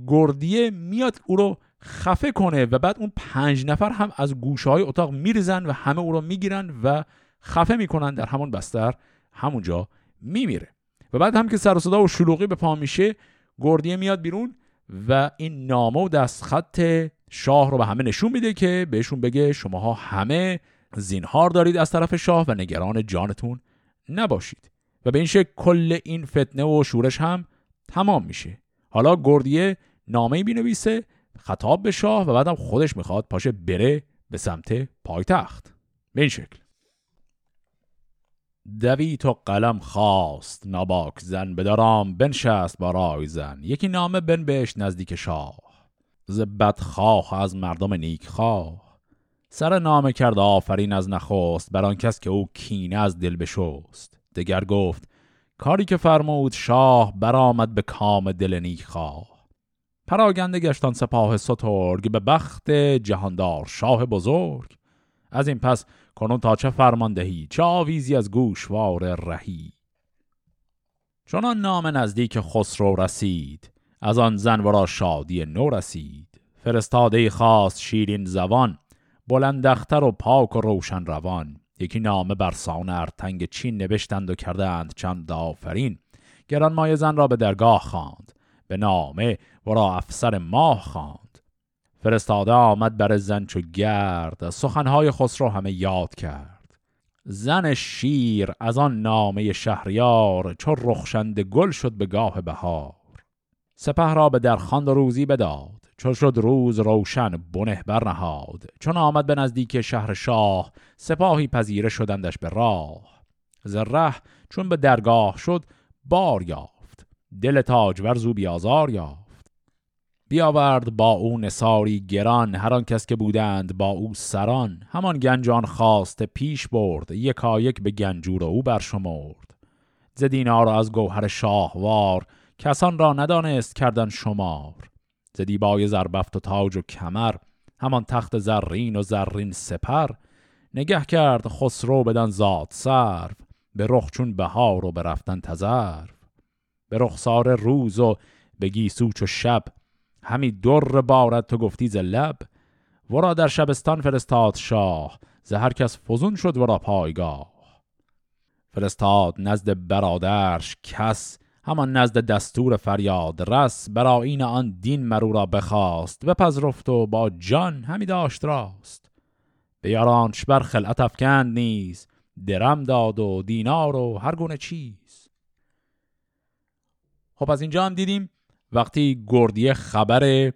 گردیه میاد او رو خفه کنه و بعد اون پنج نفر هم از گوشه های اتاق میریزن و همه او رو می‌گیرن و خفه می‌کنن در همون بستر همونجا میمیره. و بعد هم که سر و صدا و شلوغی به پا میشه گردیه میاد بیرون و این نامه و دستخط شاه رو به همه نشون میده که بهشون بگه شماها همه زینهار دارید از طرف شاه و نگران جانتون نباشید. و به این شکل کل این فتنه و شورش هم تمام میشه. حالا گردیه نامه بینویسه خطاب به شاه و بعدم خودش می‌خواد پاشه بره به سمت پایتخت. به این شکل. دویت و قلم خواست. ناباک زن بدارام بنشست با رای زن. یکی نامه بنبشت نزدیک شاه. ز بدخواه از مردم نیک خواه سر نامه کرد آفرین از نخست. بر آن کس که او کینه از دل بشست. دگر گفت کاری که فرمود شاه برآمد به کام دل نیک خواه پراگنده گشتان سپاه سترگ به بخت جهاندار شاه بزرگ. از این پس کنون تا چه فرماندهی؟ چه آویزی از گوشوار رهی؟ چون نام نزدیک خسرو رسید از آن زن ورا شادی نو رسید. فرستاده خواست شیرین زبان بلندختر و پاک و روشن روان. یکی نامه بر سان ارتنگ چین نوشتند و کردند چند آفرین. گران مای زن را به درگاه خواند. به نامه ورا افسر ماه خواند. فرستاده آمد بر زن چو گرد سخنهای خسرو همه یاد کرد. زن شیر از آن نامه شهریار چو رخشند گل شد به گاه بهار. سپه را به درخواند روزی بداد چون شد روز روشن بنه برنهاد. چون آمد به نزدیک شهر شاه سپاهی پذیره شدندش به راه. زره چون به درگاه شد بار یافت. دل تاجور زو بیازار یافت. بیاورد با او نساری گران هر آن کس که بودند با او سران. همان گنجان خواست پیش برد یکایک به گنجور او برشمرد. ز دینار از گوهر شاهوار کسان را ندانست کردن شمار. ز دیبای زربفت و تاج و کمر همان تخت زرین و زرین سپر. نگه کرد خسرو بدن زاد سرف به رخ چون بهار و به رفتن تزرف به رخسار روز و به گیسوچ و شب. همی در بارد تو گفتی ز لب. ورا در شبستان فرستاد شاه ز هر کس فزون شد ورا پایگاه. فرستاد نزد برادرش کس همان نزد دستور فریاد رس. برا این آن دین مرو را بخواست بپذرفت و با جان همی داشت راست. به یارانش بر خلعت افکند نیز درم داد و دینار و هر گونه چیز. خب از اینجا هم دیدیم وقتی گردیه خبر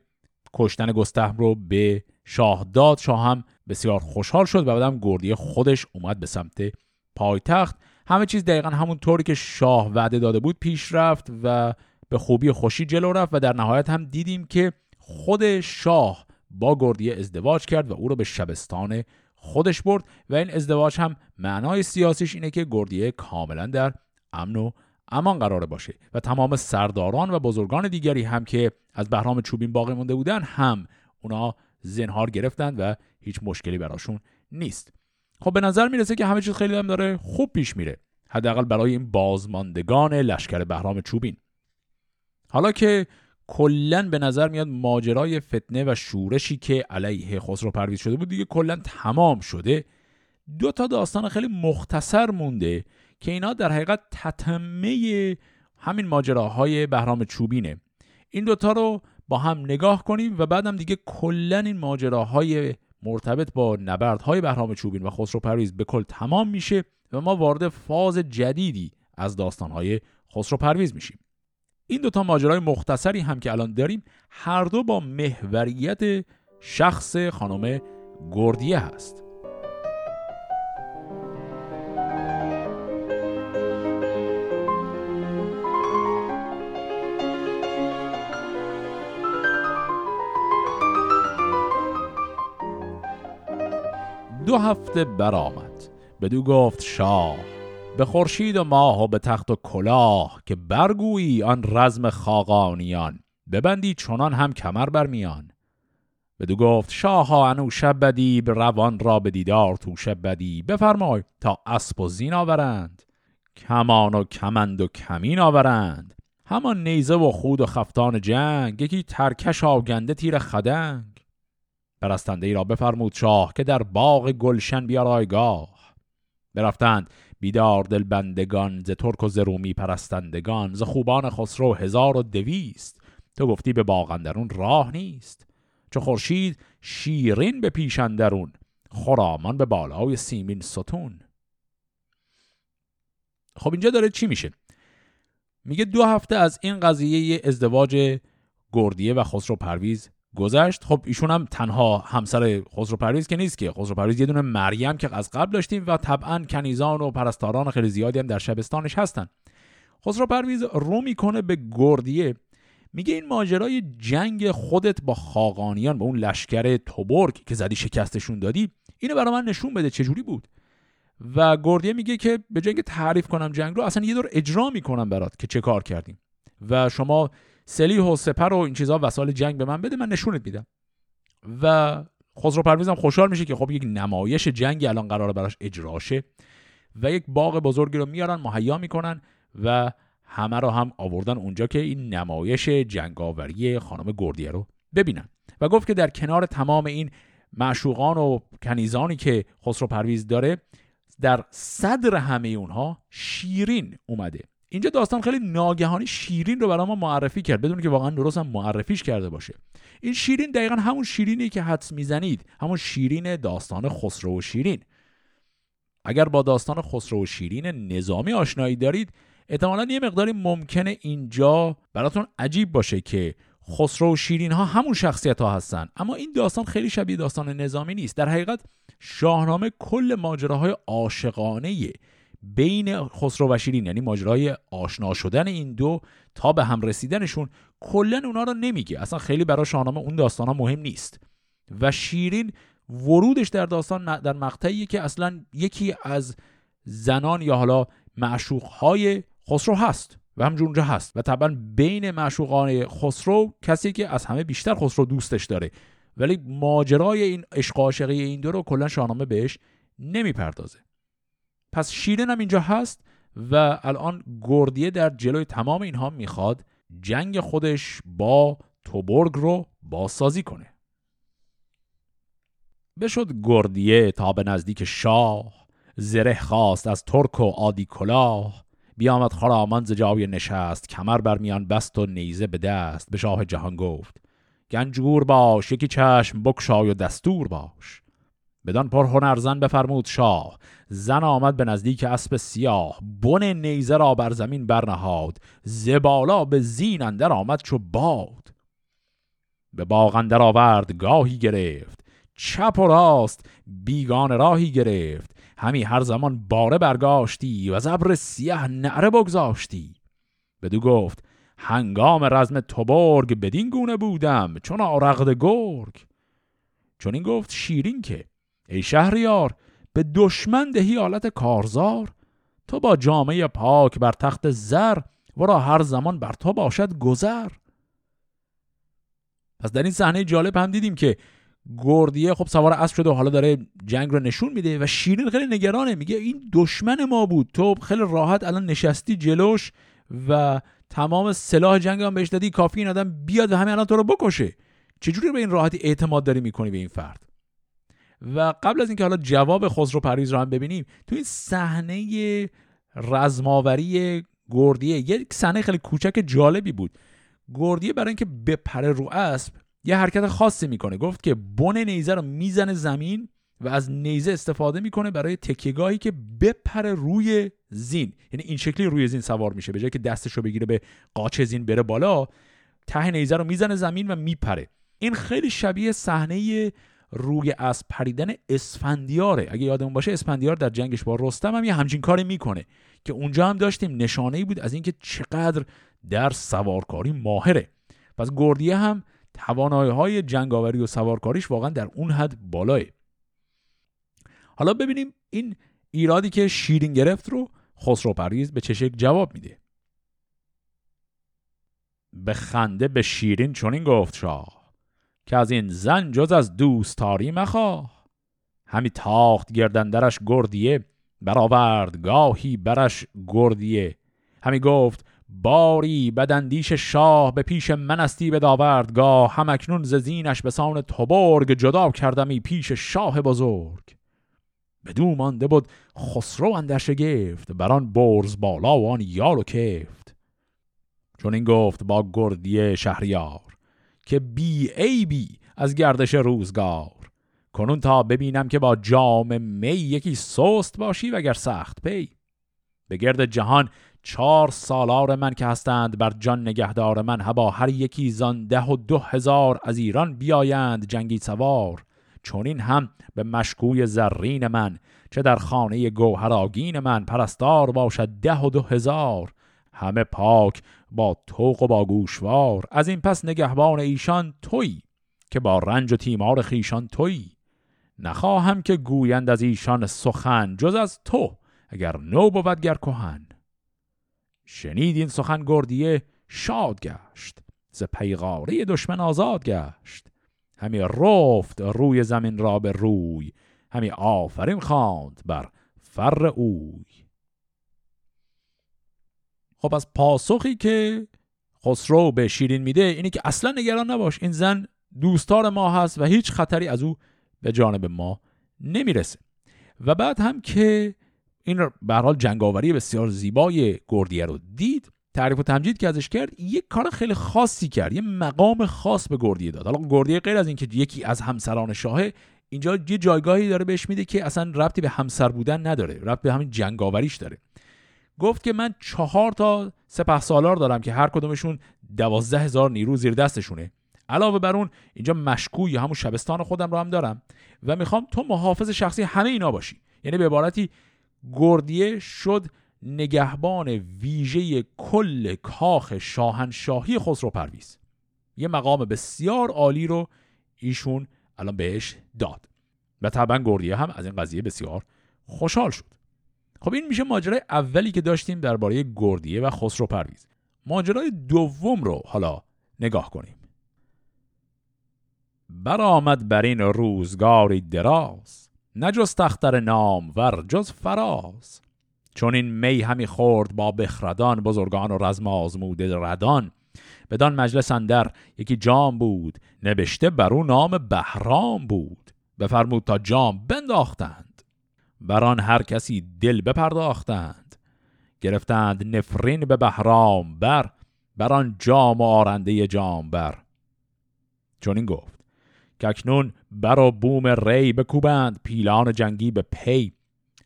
کشتن گستهم رو به شاه داد شاه هم بسیار خوشحال شد و بعدم گردیه خودش اومد به سمت پایتخت. همه چیز دقیقا همون طوری که شاه وعده داده بود پیش رفت و به خوبی خوشی جلو رفت و در نهایت هم دیدیم که خود شاه با گردیه ازدواج کرد و او رو به شبستان خودش برد و این ازدواج هم معنای سیاسیش اینه که گردیه کاملا در امن و امان قرار باشه و تمام سرداران و بزرگان دیگری هم که از بهرام چوبین باقی مونده بودن هم اونا زنهار گرفتن و هیچ مشکلی براشون نیست. خب به نظر می‌رسه که همه چیز خیلی هم داره خوب پیش میره حداقل برای این بازماندگان لشکر بهرام چوبین. حالا که کلا به نظر میاد ماجرای فتنه و شورشی که علیه خسرو پرویز شده بود دیگه کلا تمام شده. دو تا داستان خیلی مختصر مونده که اینا در حقیقت تتمه همین ماجراهای بهرام چوبینه. این دوتا رو با هم نگاه کنیم و بعدم دیگه کلا این ماجراهای مرتبط با نبردهای بهرام چوبین و خسرو پرویز به کل تمام میشه و ما وارد فاز جدیدی از داستانهای خسرو پرویز میشیم. این دوتا ماجرای مختصری هم که الان داریم هر دو با محوریت شخص خانم گردیه هست. دو هفته برآمد. بدو گفت شاه به خورشید و ماه و به تخت و کلاه که برگویی آن رزم خاقانیان ببندی چنان هم کمر برمیان بدو گفت شاه انو شب بدی به روان را به دیدار تو شب بدی بفرمای تا اسب و زین آورند. کمان و کمند و کمین آورند. همان نیزه و خود و خفتان جنگ یکی ترکش آگنده تیر خدنگ. پرستنده ای را بفرمود شاه که در باغ گلشن بیارایگاه برفتند بیدار دل بندگان ز ترک و ز رومی پرستندگان ز خوبان خسرو هزار و دویست. تو گفتی به باغندرون راه نیست. چو خورشید شیرین به پیشندرون خرامان به بالای سیمین ستون. خب اینجا داره چی میشه؟ میگه دو هفته از این قضیه ازدواج گردیه و خسرو پرویز گذشت. خب ایشون هم تنها همسر خسرو پرویز که نیست که. خسرو پرویز یه دونه مریم که از قبل داشتیم و طبعا کنیزان و پرستاران خیلی زیادی هم در شبستانش هستن. خسرو پرویز رو می‌کنه به گردیه. میگه این ماجرای جنگ خودت با خاقانیان با اون لشکر توبرگ که زدی شکستشون دادی اینو برای من نشون بده. چجوری بود؟ و گردیه میگه که به جنگ تعریف کنم جنگ رو اصلا یه دور اجرا می‌کنم برات که چه کار کردیم. و شما سلیح و سپر و این چیزها وسایل جنگ به من بده من نشونت میدم. و خسرو پرویز هم خوشحال میشه که خب یک نمایش جنگی الان قراره براش اجراشه و یک باغ بزرگی رو میارن مهیا می‌کنن و همه رو هم آوردن اونجا که این نمایش جنگاوری خانم گردیه رو ببینن. و گفت که در کنار تمام این معشوقان و کنیزانی که خسرو پرویز داره در صدر همه اونها شیرین اومده. اینجا داستان خیلی ناگهانی شیرین رو برای ما معرفی کرد بدون که واقعا درست هم معرفیش کرده باشه. این شیرین دقیقا همون شیرینی که حدس می‌زنید همون شیرین داستان خسرو و شیرین. اگر با داستان خسرو و شیرین نظامی آشنایی دارید احتمالا یه مقداری ممکنه اینجا براتون عجیب باشه که خسرو و شیرین ها همون شخصیت ها هستن. اما این داستان خیلی شبیه داستان نظامی نیست. در حقیقت شاهنامه کل ماجراهای عاشقانه بین خسرو و شیرین یعنی ماجرای آشنا شدن این دو تا به هم رسیدنشون کلا اونا رو نمیگه. اصلا خیلی برای شاهنامه اون داستان ها مهم نیست. و شیرین ورودش در داستان در مقطعی که اصلا یکی از زنان یا حالا معشوق های خسرو هست و همجور اونجا هست. و طبعا بین معشوقان خسرو کسی که از همه بیشتر خسرو دوستش داره. ولی ماجرای این عشق عاشقی این دو رو کلا شاهنامه بهش نمی‌پردازه. پس شیرین هم اینجا هست و الان گردیه در جلوی تمام اینها می‌خواد جنگ خودش با توبرگ رو بازسازی کنه. بشد گردیه تا به نزدیک شاه زره خواست از ترک و آدی کلاه بیامد خرامان ز جای نشست کمر بر میان بست و نیزه به دست به شاه جهان گفت گنجور باش یکی چشم بکشای و دستور باش. بدان پر هنرزن بفرمود شاه. زن آمد به نزدیک اسب سیاه. بن نیزه را بر زمین برنهاد. زبالا به زین اندر آمد چو باد. به باغ اندر آورد گاهی گرفت. چپ و راست بیگان راهی گرفت. همی هر زمان باره برگاشتی و زبر سیاه نعره بگذاشتی. بدو گفت هنگام رزم توبرگ بدین گونه بودم چون آرغد گرگ. چون این گفت شیرین که ای شهریار به دشمن دهی حالت کارزار. تو با جامعه پاک بر تخت زر را هر زمان بر تو باشد گذر. پس در این صحنه جالب هم دیدیم که گردیه خب سوار اسب شده و حالا داره جنگ رو نشون میده و شیرین خیلی نگرانه. میگه این دشمن ما بود. تو خیلی راحت الان نشستی جلوش و تمام سلاح جنگ هم بهش دادی. کافی این آدم بیاد و همین الان تو رو بکشه. چجوری به این راحتی اعتماد داری می‌کنی به این فرد؟ و قبل از اینکه حالا جواب خسرو پرویز رو هم ببینیم تو این صحنه رزماوری گردیه یک صحنه خیلی کوچک جالبی بود. گردیه برای اینکه بپره رو اسب یه حرکت خاصی می‌کنه. گفت که بن نیزه رو می‌زنه زمین و از نیزه استفاده می‌کنه برای تکیگاهی که بپره روی زین. یعنی این شکلی روی زین سوار میشه. به جای که دستش رو بگیره به قاچ زین بره بالا ته نیزه رو می‌زنه زمین و میپره. این خیلی شبیه صحنه روی از پریدن اسفندیاره. اگه یادمون باشه اسفندیار در جنگش با رستم هم یه همچین کاری می‌کنه که اونجا هم داشتیم. نشانه ای بود از اینکه چقدر در سوارکاری ماهره. پس گردیه هم توانایی های جنگاوری و سوارکاریش واقعا در اون حد بالاه. حالا ببینیم این ایرادی که شیرین گرفت رو خسرو پریز به چه شکل جواب میده. به خنده به شیرین چنین گفت شاه. که از این زن جز از دوستاری مخواه. همی تاخت گردندرش گردیه برآورد گاهی برش گردیه. همی گفت باری بدندیش شاه به پیش منستی به داوردگاه هم اکنون ز زینش به سان توبرگ جدا کردمی پیش شاه بزرگ. بدو مانده بود خسرو اندر شگفت بران برز بالا و آن یال و کفت. چون این گفت با گردی شهریار. که بی ای بی از گردش روزگار. کنون تا ببینم که با جام می یکی سست باشی و اگر سخت پی. به گرد جهان چهار سالار من که هستند بر جان نگهدار من هبا هر یکی زان ده و دو هزار از ایران بیایند جنگی سوار. چون این هم به مشکوی زرین من چه در خانه گوهراگین من پرستار باشد ده و دو هزار. همه پاک با توق و با گوشوار از این پس نگهبان ایشان توی که با رنج و تیمار خیشان توی نخواهم که گویند از ایشان سخن جز از تو اگر نو بود گر کهن. شنید این سخن گردیه شاد گشت ز پیغاره دشمن آزاد گشت. همی رفت روی زمین را به روی همی آفرین خواند بر فر اوی. خب از پاسخی که خسرو به شیرین میده اینی که اصلا نگران نباش. این زن دوستار ما هست و هیچ خطری از او به جانب ما نمی‌رسه. و بعد هم که این به حال جنگاوری بسیار زیبای گردیه رو دید تعریف و تمجید که ازش کرد یک کار خیلی خاصی کرد یه مقام خاص به گردیه داد. حالا گردیه غیر از اینکه یکی از همسران شاهه اینجا یه جایگاهی داره بهش میده که اصلا ربطی به همسر بودن نداره ربط به همین جنگاوریش داره. گفت که من چهار تا سپه سالار دارم که هر کدومشون دوازده هزار نیرو زیر دستشونه. علاوه بر اون اینجا مشکوی همون شبستان خودم رو هم دارم و می‌خوام تو محافظ شخصی همه اینا باشی. یعنی به عبارتی گردیه شد نگهبان ویژه کل کاخ شاهنشاهی خسرو پرویز. یه مقام بسیار عالی رو ایشون الان بهش داد. و طبعا گردیه هم از این قضیه بسیار خوشحال شد. خب این میشه ماجرای اولی که داشتیم درباره گردیه و خسرو پرویز. ماجرای دوم رو حالا نگاه کنیم. برآمد بر این روزگاری دراز نه جز تختر نام ور جز فراز. چون این می همی خورد با بخردان بزرگان و رزم آزموده ردان. بدان مجلس اندر یکی جام بود نبشته بر او نام بهرام بود. بفرمود تا جام بنداختند. بران هر کسی دل بپرداختند. گرفتند نفرین به بهرام بر بران جام و آرنده جام بر چون این گفت که اکنون بر و بوم ری بکوبند پیلان جنگی به پی.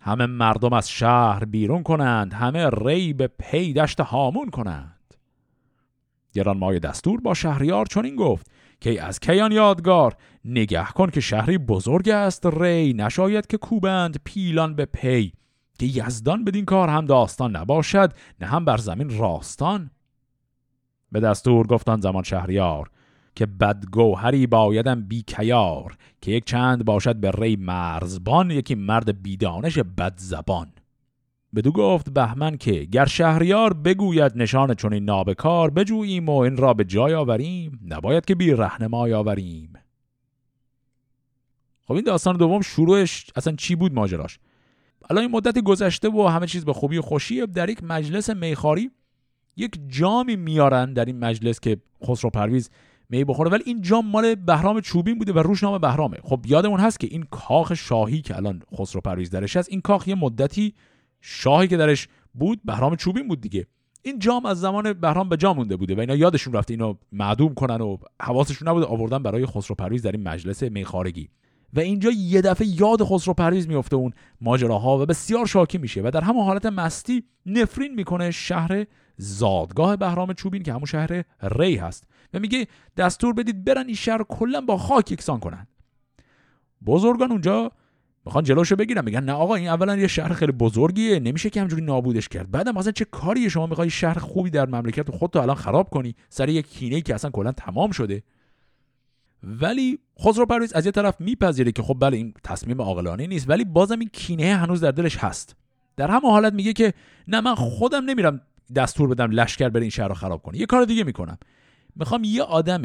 همه مردم از شهر بیرون کنند همه ری به پی دشت هامون کنند. گران مای دستور با شهریار چون این گفت که از کیان یادگار؟ نگه کن که شهری بزرگ است ری نشاید که کوبند پیلان به پی. که یزدان بدین کار هم داستان نباشد نه هم بر زمین راستان. به دستور گفتان زمان شهریار که بدگوهری بایدم بیکیار که یک چند باشد به ری مرزبان یکی مرد بیدانش بد زبان. بدو گفت بهمن که گر شهریار بگوید نشان چون این نابکار بجوییم و این را به جای آوریم. نباید که بی رهنمای آوریم. خب این داستان دوم شروعش اصلا چی بود ماجراش؟ الان این مدت گذشته و همه چیز به خوبی و خوشی. در یک مجلس میخاری یک جامی میارن در این مجلس که خسرو پرویز می بخوره. ولی این جام مال بهرام چوبین بوده و روش نام بهرامه. خب یادمون هست که این کاخ شاهی که الان خسرو پرویز درش هست این کاخ یه مدتی شاهی که درش بود بهرام چوبین بود دیگه. این جام از زمان بهرام به جا مونده بوده و اینا یادشون رفته اینو معدوم کنن و حواسشون نبوده آوردن برای خسرو پرویز در این مجلس میخارگی. و اینجا یه دفعه یاد خسرو پرویز میفته اون ماجراها و بسیار شاکی میشه و در همون حالت مستی نفرین می‌کنه شهر زادگاه بهرام چوبین که همون شهر ری هست و میگه دستور بدید برن این شهر کلا با خاک یکسان کنن. بزرگان اونجا می‌خوان جلوشو بگیرن. میگن نه آقا این اولا یه شهر خیلی بزرگیه نمیشه که همجوری نابودش کرد. بعدم اصلا چه کاری شما می‌خوای شهر خوبی در مملکت خودتو الان خراب کنی؟ سر یک کینه که اصلا کلا تمام شده. ولی خسرو پرویز از یه طرف میپذیره که خب بله این تصمیم عاقلانه نیست ولی بازم این کینه هنوز در دلش هست. در همه حالت میگه که نه من خودم نمیرم دستور بدم لشکر بره این شهر رو خراب کنه. یه کار دیگه می‌کنم. می‌خوام یه آدم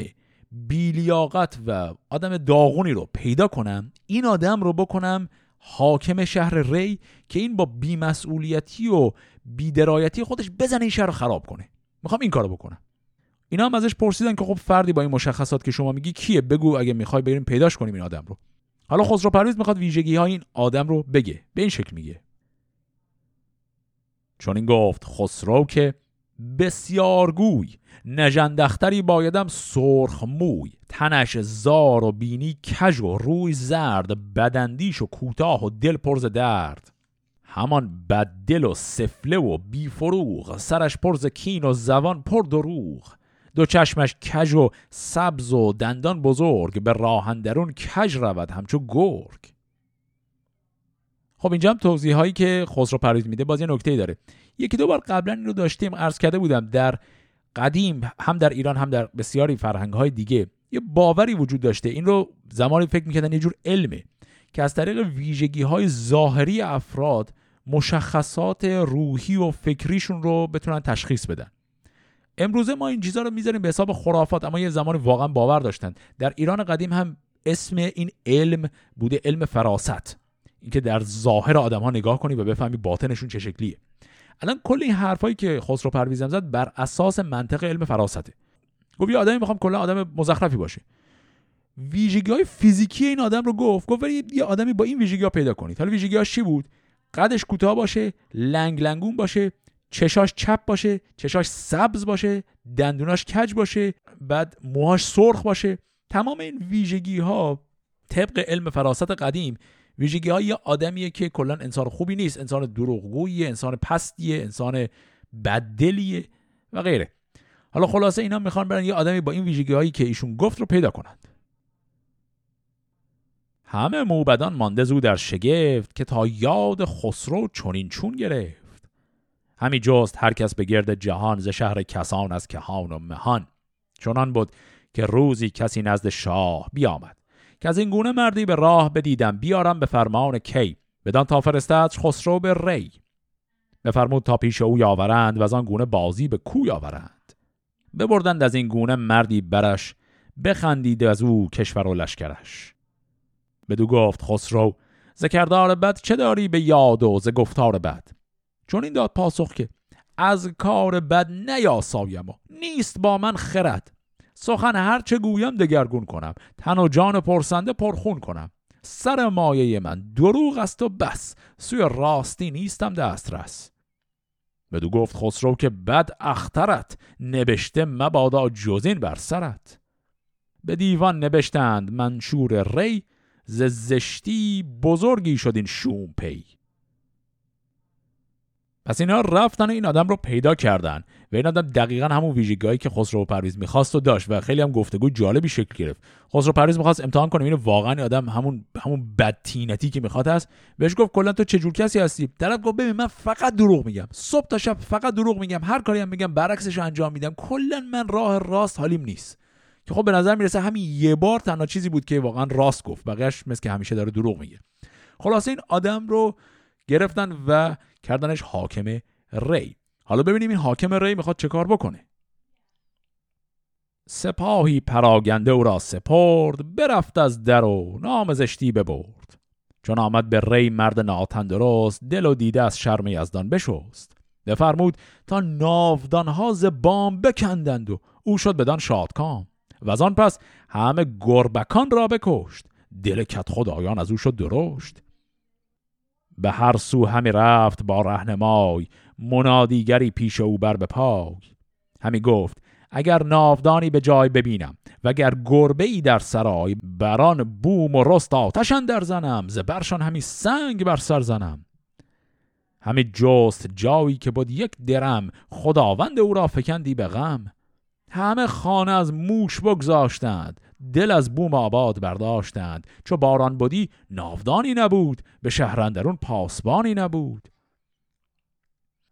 بیلیاقت و آدم داغونی رو پیدا کنم این آدم رو بکنم حاکم شهر ری که این با بیمسئولیتی و بیدرایتی خودش بزنه این شهر رو خراب کنه. می‌خوام این کارو بکنم. اینا هم ازش پرسیدن که خب فردی با این مشخصات که شما میگی کیه؟ بگو اگه می‌خوای بریم پیداش کنیم این آدم رو. حالا خسرو پرویز می‌خواد ویژگی های این آدم رو بگه. به این شکل میگه. چون این گفت خسرو که بسیارگوی نژندختری بایدم سرخ موی. تنش زار و بینی کژ و روی زرد بدندیش و کوتاه و دل پرز درد. همان بد دل و سفله و بیفروغ سرش پرز کین و زبان پر دروغ. دو چشمش کژ و سبز و دندان بزرگ به راهندرون کژ رود همچو گرگ. خب اینجا هم توضیح هایی که خسرو پرویز میده باز یه نکته داره. یکی دو بار قبلا این رو داشتیم عرض کرده بودم در قدیم هم در ایران هم در بسیاری فرهنگ های دیگه یه باوری وجود داشته. این رو زمانی فکر می‌کردن یه جور علمه که از طریق ویژگی های ظاهری افراد مشخصات روحی و فکریشون رو بتونن تشخیص بدن. امروزه ما این چیزها رو می‌ذاریم به حساب خرافات اما یه زمان واقعا باور داشتن. در ایران قدیم هم اسم این علم بوده علم فراست. اینکه در ظاهر آدم ها نگاه کنی و بفهمی باطنشون چه شکلیه. الان کل این حرفایی که خسرو پرویزم زد بر اساس منطق علم فراسته. گفت یه آدمی می‌خوام کلا آدم مزخرفی باشه. ویژگی های فیزیکی این آدم رو گفت گفت ولی یه آدمی با این ویژگی ها پیدا کنید. حالا ویژگی چی بود؟ قدش کوتاه باشه لنگ لنگون باشه چشاش چپ باشه چشاش سبز باشه دندوناش کج باشه بعد موهاش سرخ باشه. تمام این ویژگی ها طبق علم فراست قدیم ویژگی های یه آدمیه که کلا انسان خوبی نیست انسان دروغگوییه انسان پستیه انسان بددلیه و غیره. حالا خلاصه اینا می‌خوان برن یه آدمی با این ویژگی هایی که ایشون گفت رو پیدا کنند. همه موبدان مانده زود در شگفت که تا یاد خسرو چونین چون گرفت. همی جست هر کس به گرد جهان ز شهر کسان از کهان و مهان. چنان بود که روزی کسی نزد شاه بیامد. که از این گونه مردی به راه بدیدم بیارم به فرمان کی؟ بدان تا فرستد خسرو به ری. بفرمود تا پیش او یاورند و از آن گونه بازی به کوی آورند ببردند از این گونه مردی برش بخندید از او کشور و لشکرش. بدو گفت خسرو ز کردار بد چه داری به یاد و ز گفتار بد؟ چون این داد پاسخ که از کار بد نیاسایم و نیست با من خرد. سخن هر چه گویم دگرگون کنم. تن و جان پرسنده پرخون کنم. سر مایه من دروغ است و بس. سوی راستی نیستم دسترس. بدو گفت خسرو که بد اخترت. نبشته مبادا جزین بر سرت. به دیوان نبشتند منشور ری. ز زشتی بزرگی شد این شوم پی. پس اینا رفتن و این آدم رو پیدا کردن و این آدم دقیقا همون ویژگیهایی که خسرو پرویز می‌خواست و داشت و خیلی هم گفتگو جالبی شکل گرفت. خسرو پرویز می‌خواست امتحان کنه این واقعا این آدم همون همون بدتینتی که می‌خواد هست. بهش گفت کلا تو چه جور کسی هستی؟ طرف گفت ببین من فقط دروغ میگم. صبح تا شب فقط دروغ میگم. هر کاری هم میگم برعکسش انجام میدم. کلا من راه راست حالیم نیست. که خب به نظر می‌رسه همین یه بار تنها چیزی بود که واقعا راست گفت. بقیه‌اش مثل که همیشه داره دروغ میگه. خلاصه این آدم رو گرفتن و کردنش حاکم ری. حالا ببینیم این حاکم ری می‌خواد چه کار بکنه. سپاهی پراگنده او را سپرد برفت از در و نام زشتی ببرد. چون آمد به ری مرد ناتندرست دل و دیده از شرم یزدان بشست. بفرمود تا ناودانها ز بام بکندند و او شد بدان شادکام. و از آن پس همه گربکان را بکشت. دل کت خدایان از او شد درشت. به هر سو همی رفت با رهنمای منادیگری پیش او بر به پای همی گفت اگر ناودانی به جای ببینم و اگر گربه ای در سرای بران بوم و رست آتشن در زنم ز برشان همی سنگ بر سر زنم. همی جست جایی که بود یک درم خداوند او را فکندی به غم. همه خانه از موش بگذاشتند. دل از بوم آباد برداشتند. چو باران بودی ناودانی نبود. به شهرندرون پاسبانی نبود.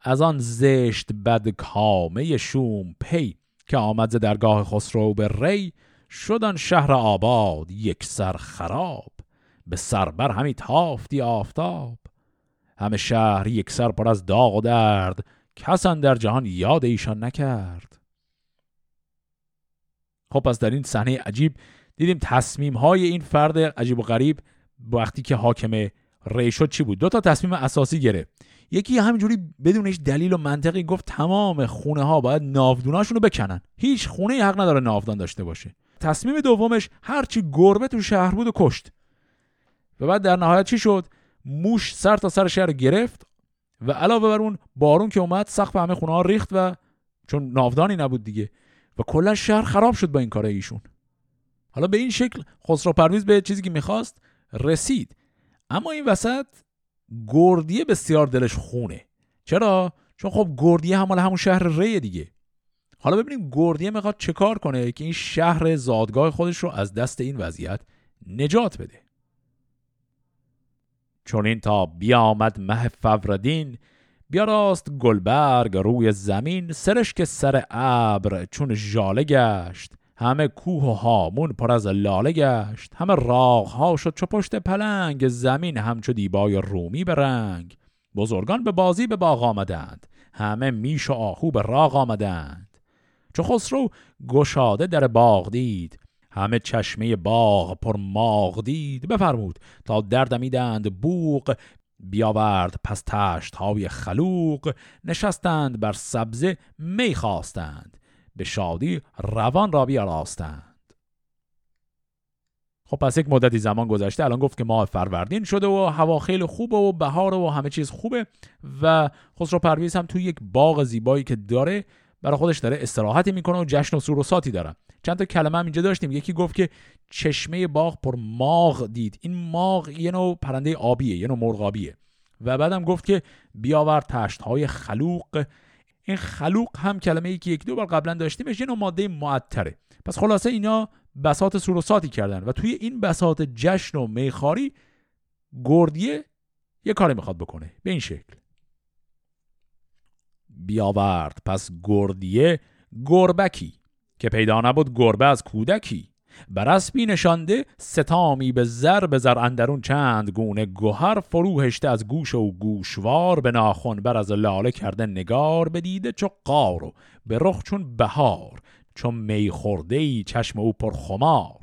از آن زشت بد کامه شوم پی که آمد ز درگاه خسرو به ری شدن شهر آباد یک سر خراب. به سربر همی تافتی آفتاب. همه شهر یک سر پر از داغ و درد. کسان در جهان یاد ایشان نکرد. خب پس در این صحنه عجیب دیدیم تصمیم های این فرد عجیب و غریب وقتی که حاکم ری شد چی بود؟ دو تا تصمیم اساسی گرفت. یکی همینجوری بدون هیچ دلیل و منطقی گفت تمام خونه ها باید ناودوناشون رو بکنن. هیچ خونه حق نداره ناودان داشته باشه. تصمیم دومش هرچی گربه تو شهر بود و کشت. و بعد در نهایت چی شد؟ موش سر تا سر شهر گرفت و علاوه بر اون بارون که اومد سقف همه خونه ها ریخت و چون ناودانی نبود دیگه و کلا شهر خراب شد با این کار ایشون. حالا به این شکل خسرو پرویز به چیزی که می‌خواست رسید. اما این وسط گردیه بسیار دلش خونه. چرا؟ چون خب گردیه همال همون شهر ری دیگه. حالا ببینیم گردیه می‌خواد چه کار کنه که این شهر زادگاه خودش رو از دست این وضعیت نجات بده. چون این تا بیامد مه فوردین بیا راست گلبرگ روی زمین سرش که سر ابر چون ژاله گشت. همه کوه و هامون پر از لاله گشت. همه راغ ها شد چو پشت پلنگ زمین همچو دیبای رومی به رنگ. بزرگان به بازی به باغ آمدند. همه میش و آهو به راغ آمدند. چو خسرو گشاده در باغ دید همه چشمه باغ پر ماغ دید. بفرمود تا دردمیدند بوق بیاورد پس تشت های خلوق نشستند بر سبزه می خواستند. به شادی روان را بیاراستند. خب پس یک مدتی زمان گذشته الان گفت که ماه فروردین شده و هوا خیلی خوبه و بهار و همه چیز خوبه و خسرو پرویز هم توی یک باغ زیبایی که داره برای خودش داره استراحتی می‌کنه و جشن و سروساتی داره. چند تا کلمه هم اینجا داشتیم. یکی گفت که چشمه باغ پر ماغ دید. این ماغ یه نوع پرنده آبیه یه نوع مرغابیه. و بعدم گفت که بیاور تشت های خلوق. این خلوق هم کلمه ای که یک دو بار قبلا داشتیمش یه نوع ماده معطره. پس خلاصه اینا بسات سروساتی کردن و توی این بسات جشن و میخاری گردیه یه کاری می‌خواد بکنه. به این شکل. بیاورد. پس گردیه گربکی. که پیدا نبود گربه از کودکی. بر اسبی نشانده ستامی به زر به زر اندرون چند گونه گوهر فروهشته از گوش و گوشوار به ناخن بر از لاله کرده نگار بدیده چو قار و به رخ چون بهار چون می خورده ای چشم او پر خمار.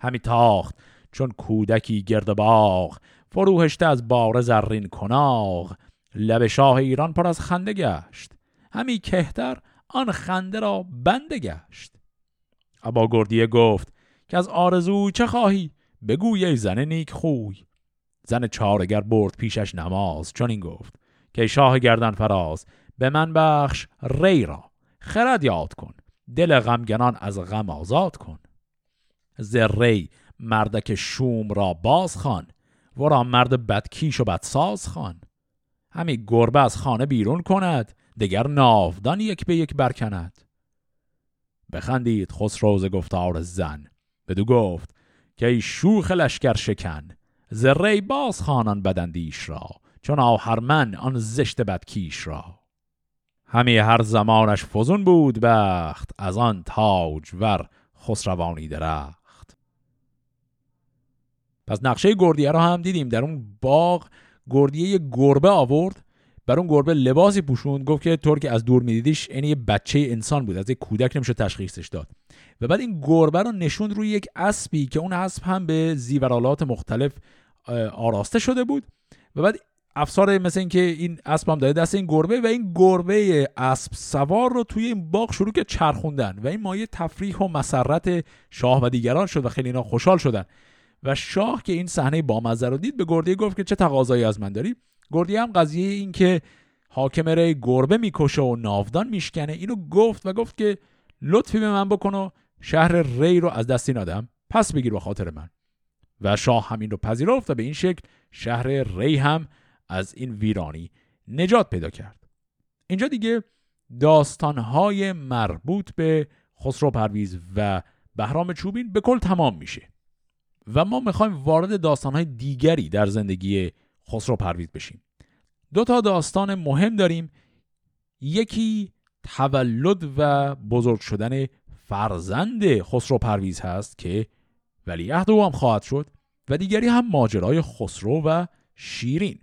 همی تاخت چون کودکی گرد باغ فروهشته از بار زرین کناغ. لب شاه ایران پر از خنده گشت. همی کهتر آن خنده را بنده گشت. ابا گردیه گفت که از آرزو چه خواهی؟ بگوی ای زن نیک خوی. زن چارگر برد پیشش نماز چون این گفت که شاه گردن فراز به من بخش ری را خرد یاد کن دل غمگنان از غم آزاد کن. ز ری مردک شوم را باز خان ورا مرد بدکیش و بدساز خان همی گربه از خانه بیرون کند دگر ناودان یک به یک برکند. بخندید خسروز گفتار زن. بدو گفت که ای شوخ لشکر شکن زره باز خانان بدندیش را چون آهرمن آن زشت بدکیش را. همی هر زمانش فزون بود بخت از آن تاج ور خسروانی درخت. پس نقشه گردیه را هم دیدیم در اون باغ گردیه گربه آورد بر اون گربه لباسی پوشوند گفت که طور که از دور میدیدیش این یه بچه انسان بود از یک کودک نمیشه تشخیصش داد. و بعد این گربه رو نشوند روی یک اسبی که اون اسب هم به زیورالات مختلف آراسته شده بود. و بعد افسار مثل اینکه این اسب هم داده دست این گربه و این گربه اسب سوار رو توی این باغ شروع که چرخوندن و این مایه تفریح و مسرت شاه و دیگران شد و خیلی اینا خوشحال شدن. و شاه که این صحنه بامزه رو دید به گردی گفت که چه تقاضایی از من داری؟ گردی هم قضیه این که حاکم ری گربه می‌کشه و ناودان میشکنه اینو گفت و گفت که لطفی به من بکن و شهر ری رو از دست این آدم پس بگیر به خاطر من. و شاه همین رو پذیرفت و به این شکل شهر ری هم از این ویرانی نجات پیدا کرد. اینجا دیگه داستانهای مربوط به خسرو پرویز و بهرام چوبین به کل تمام میشه. و ما می‌خوایم وارد داستانهای دیگری در زندگی خسرو پرویز بشیم. دو تا داستان مهم داریم. یکی تولد و بزرگ شدن فرزند خسرو پرویز هست که ولیعهد او هم خواهد شد و دیگری هم ماجرای خسرو و شیرین.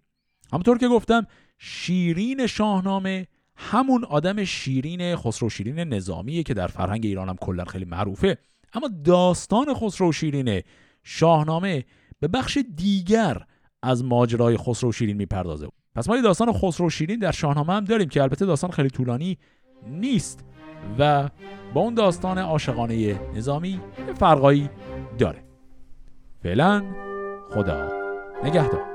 همونطور که گفتم شیرین شاهنامه همون آدم شیرین خسرو شیرین نظامیه که در فرهنگ ایران هم کلا خیلی معروفه. اما داستان خسرو شیرین شاهنامه به بخش دیگر از ماجرای خسرو شیرین می‌پردازه. پس ما یه داستان خسرو شیرین در شاهنامه هم داریم که البته داستان خیلی طولانی نیست و با اون داستان عاشقانه نظامی فرقایی داره. فعلا خدا نگهدار.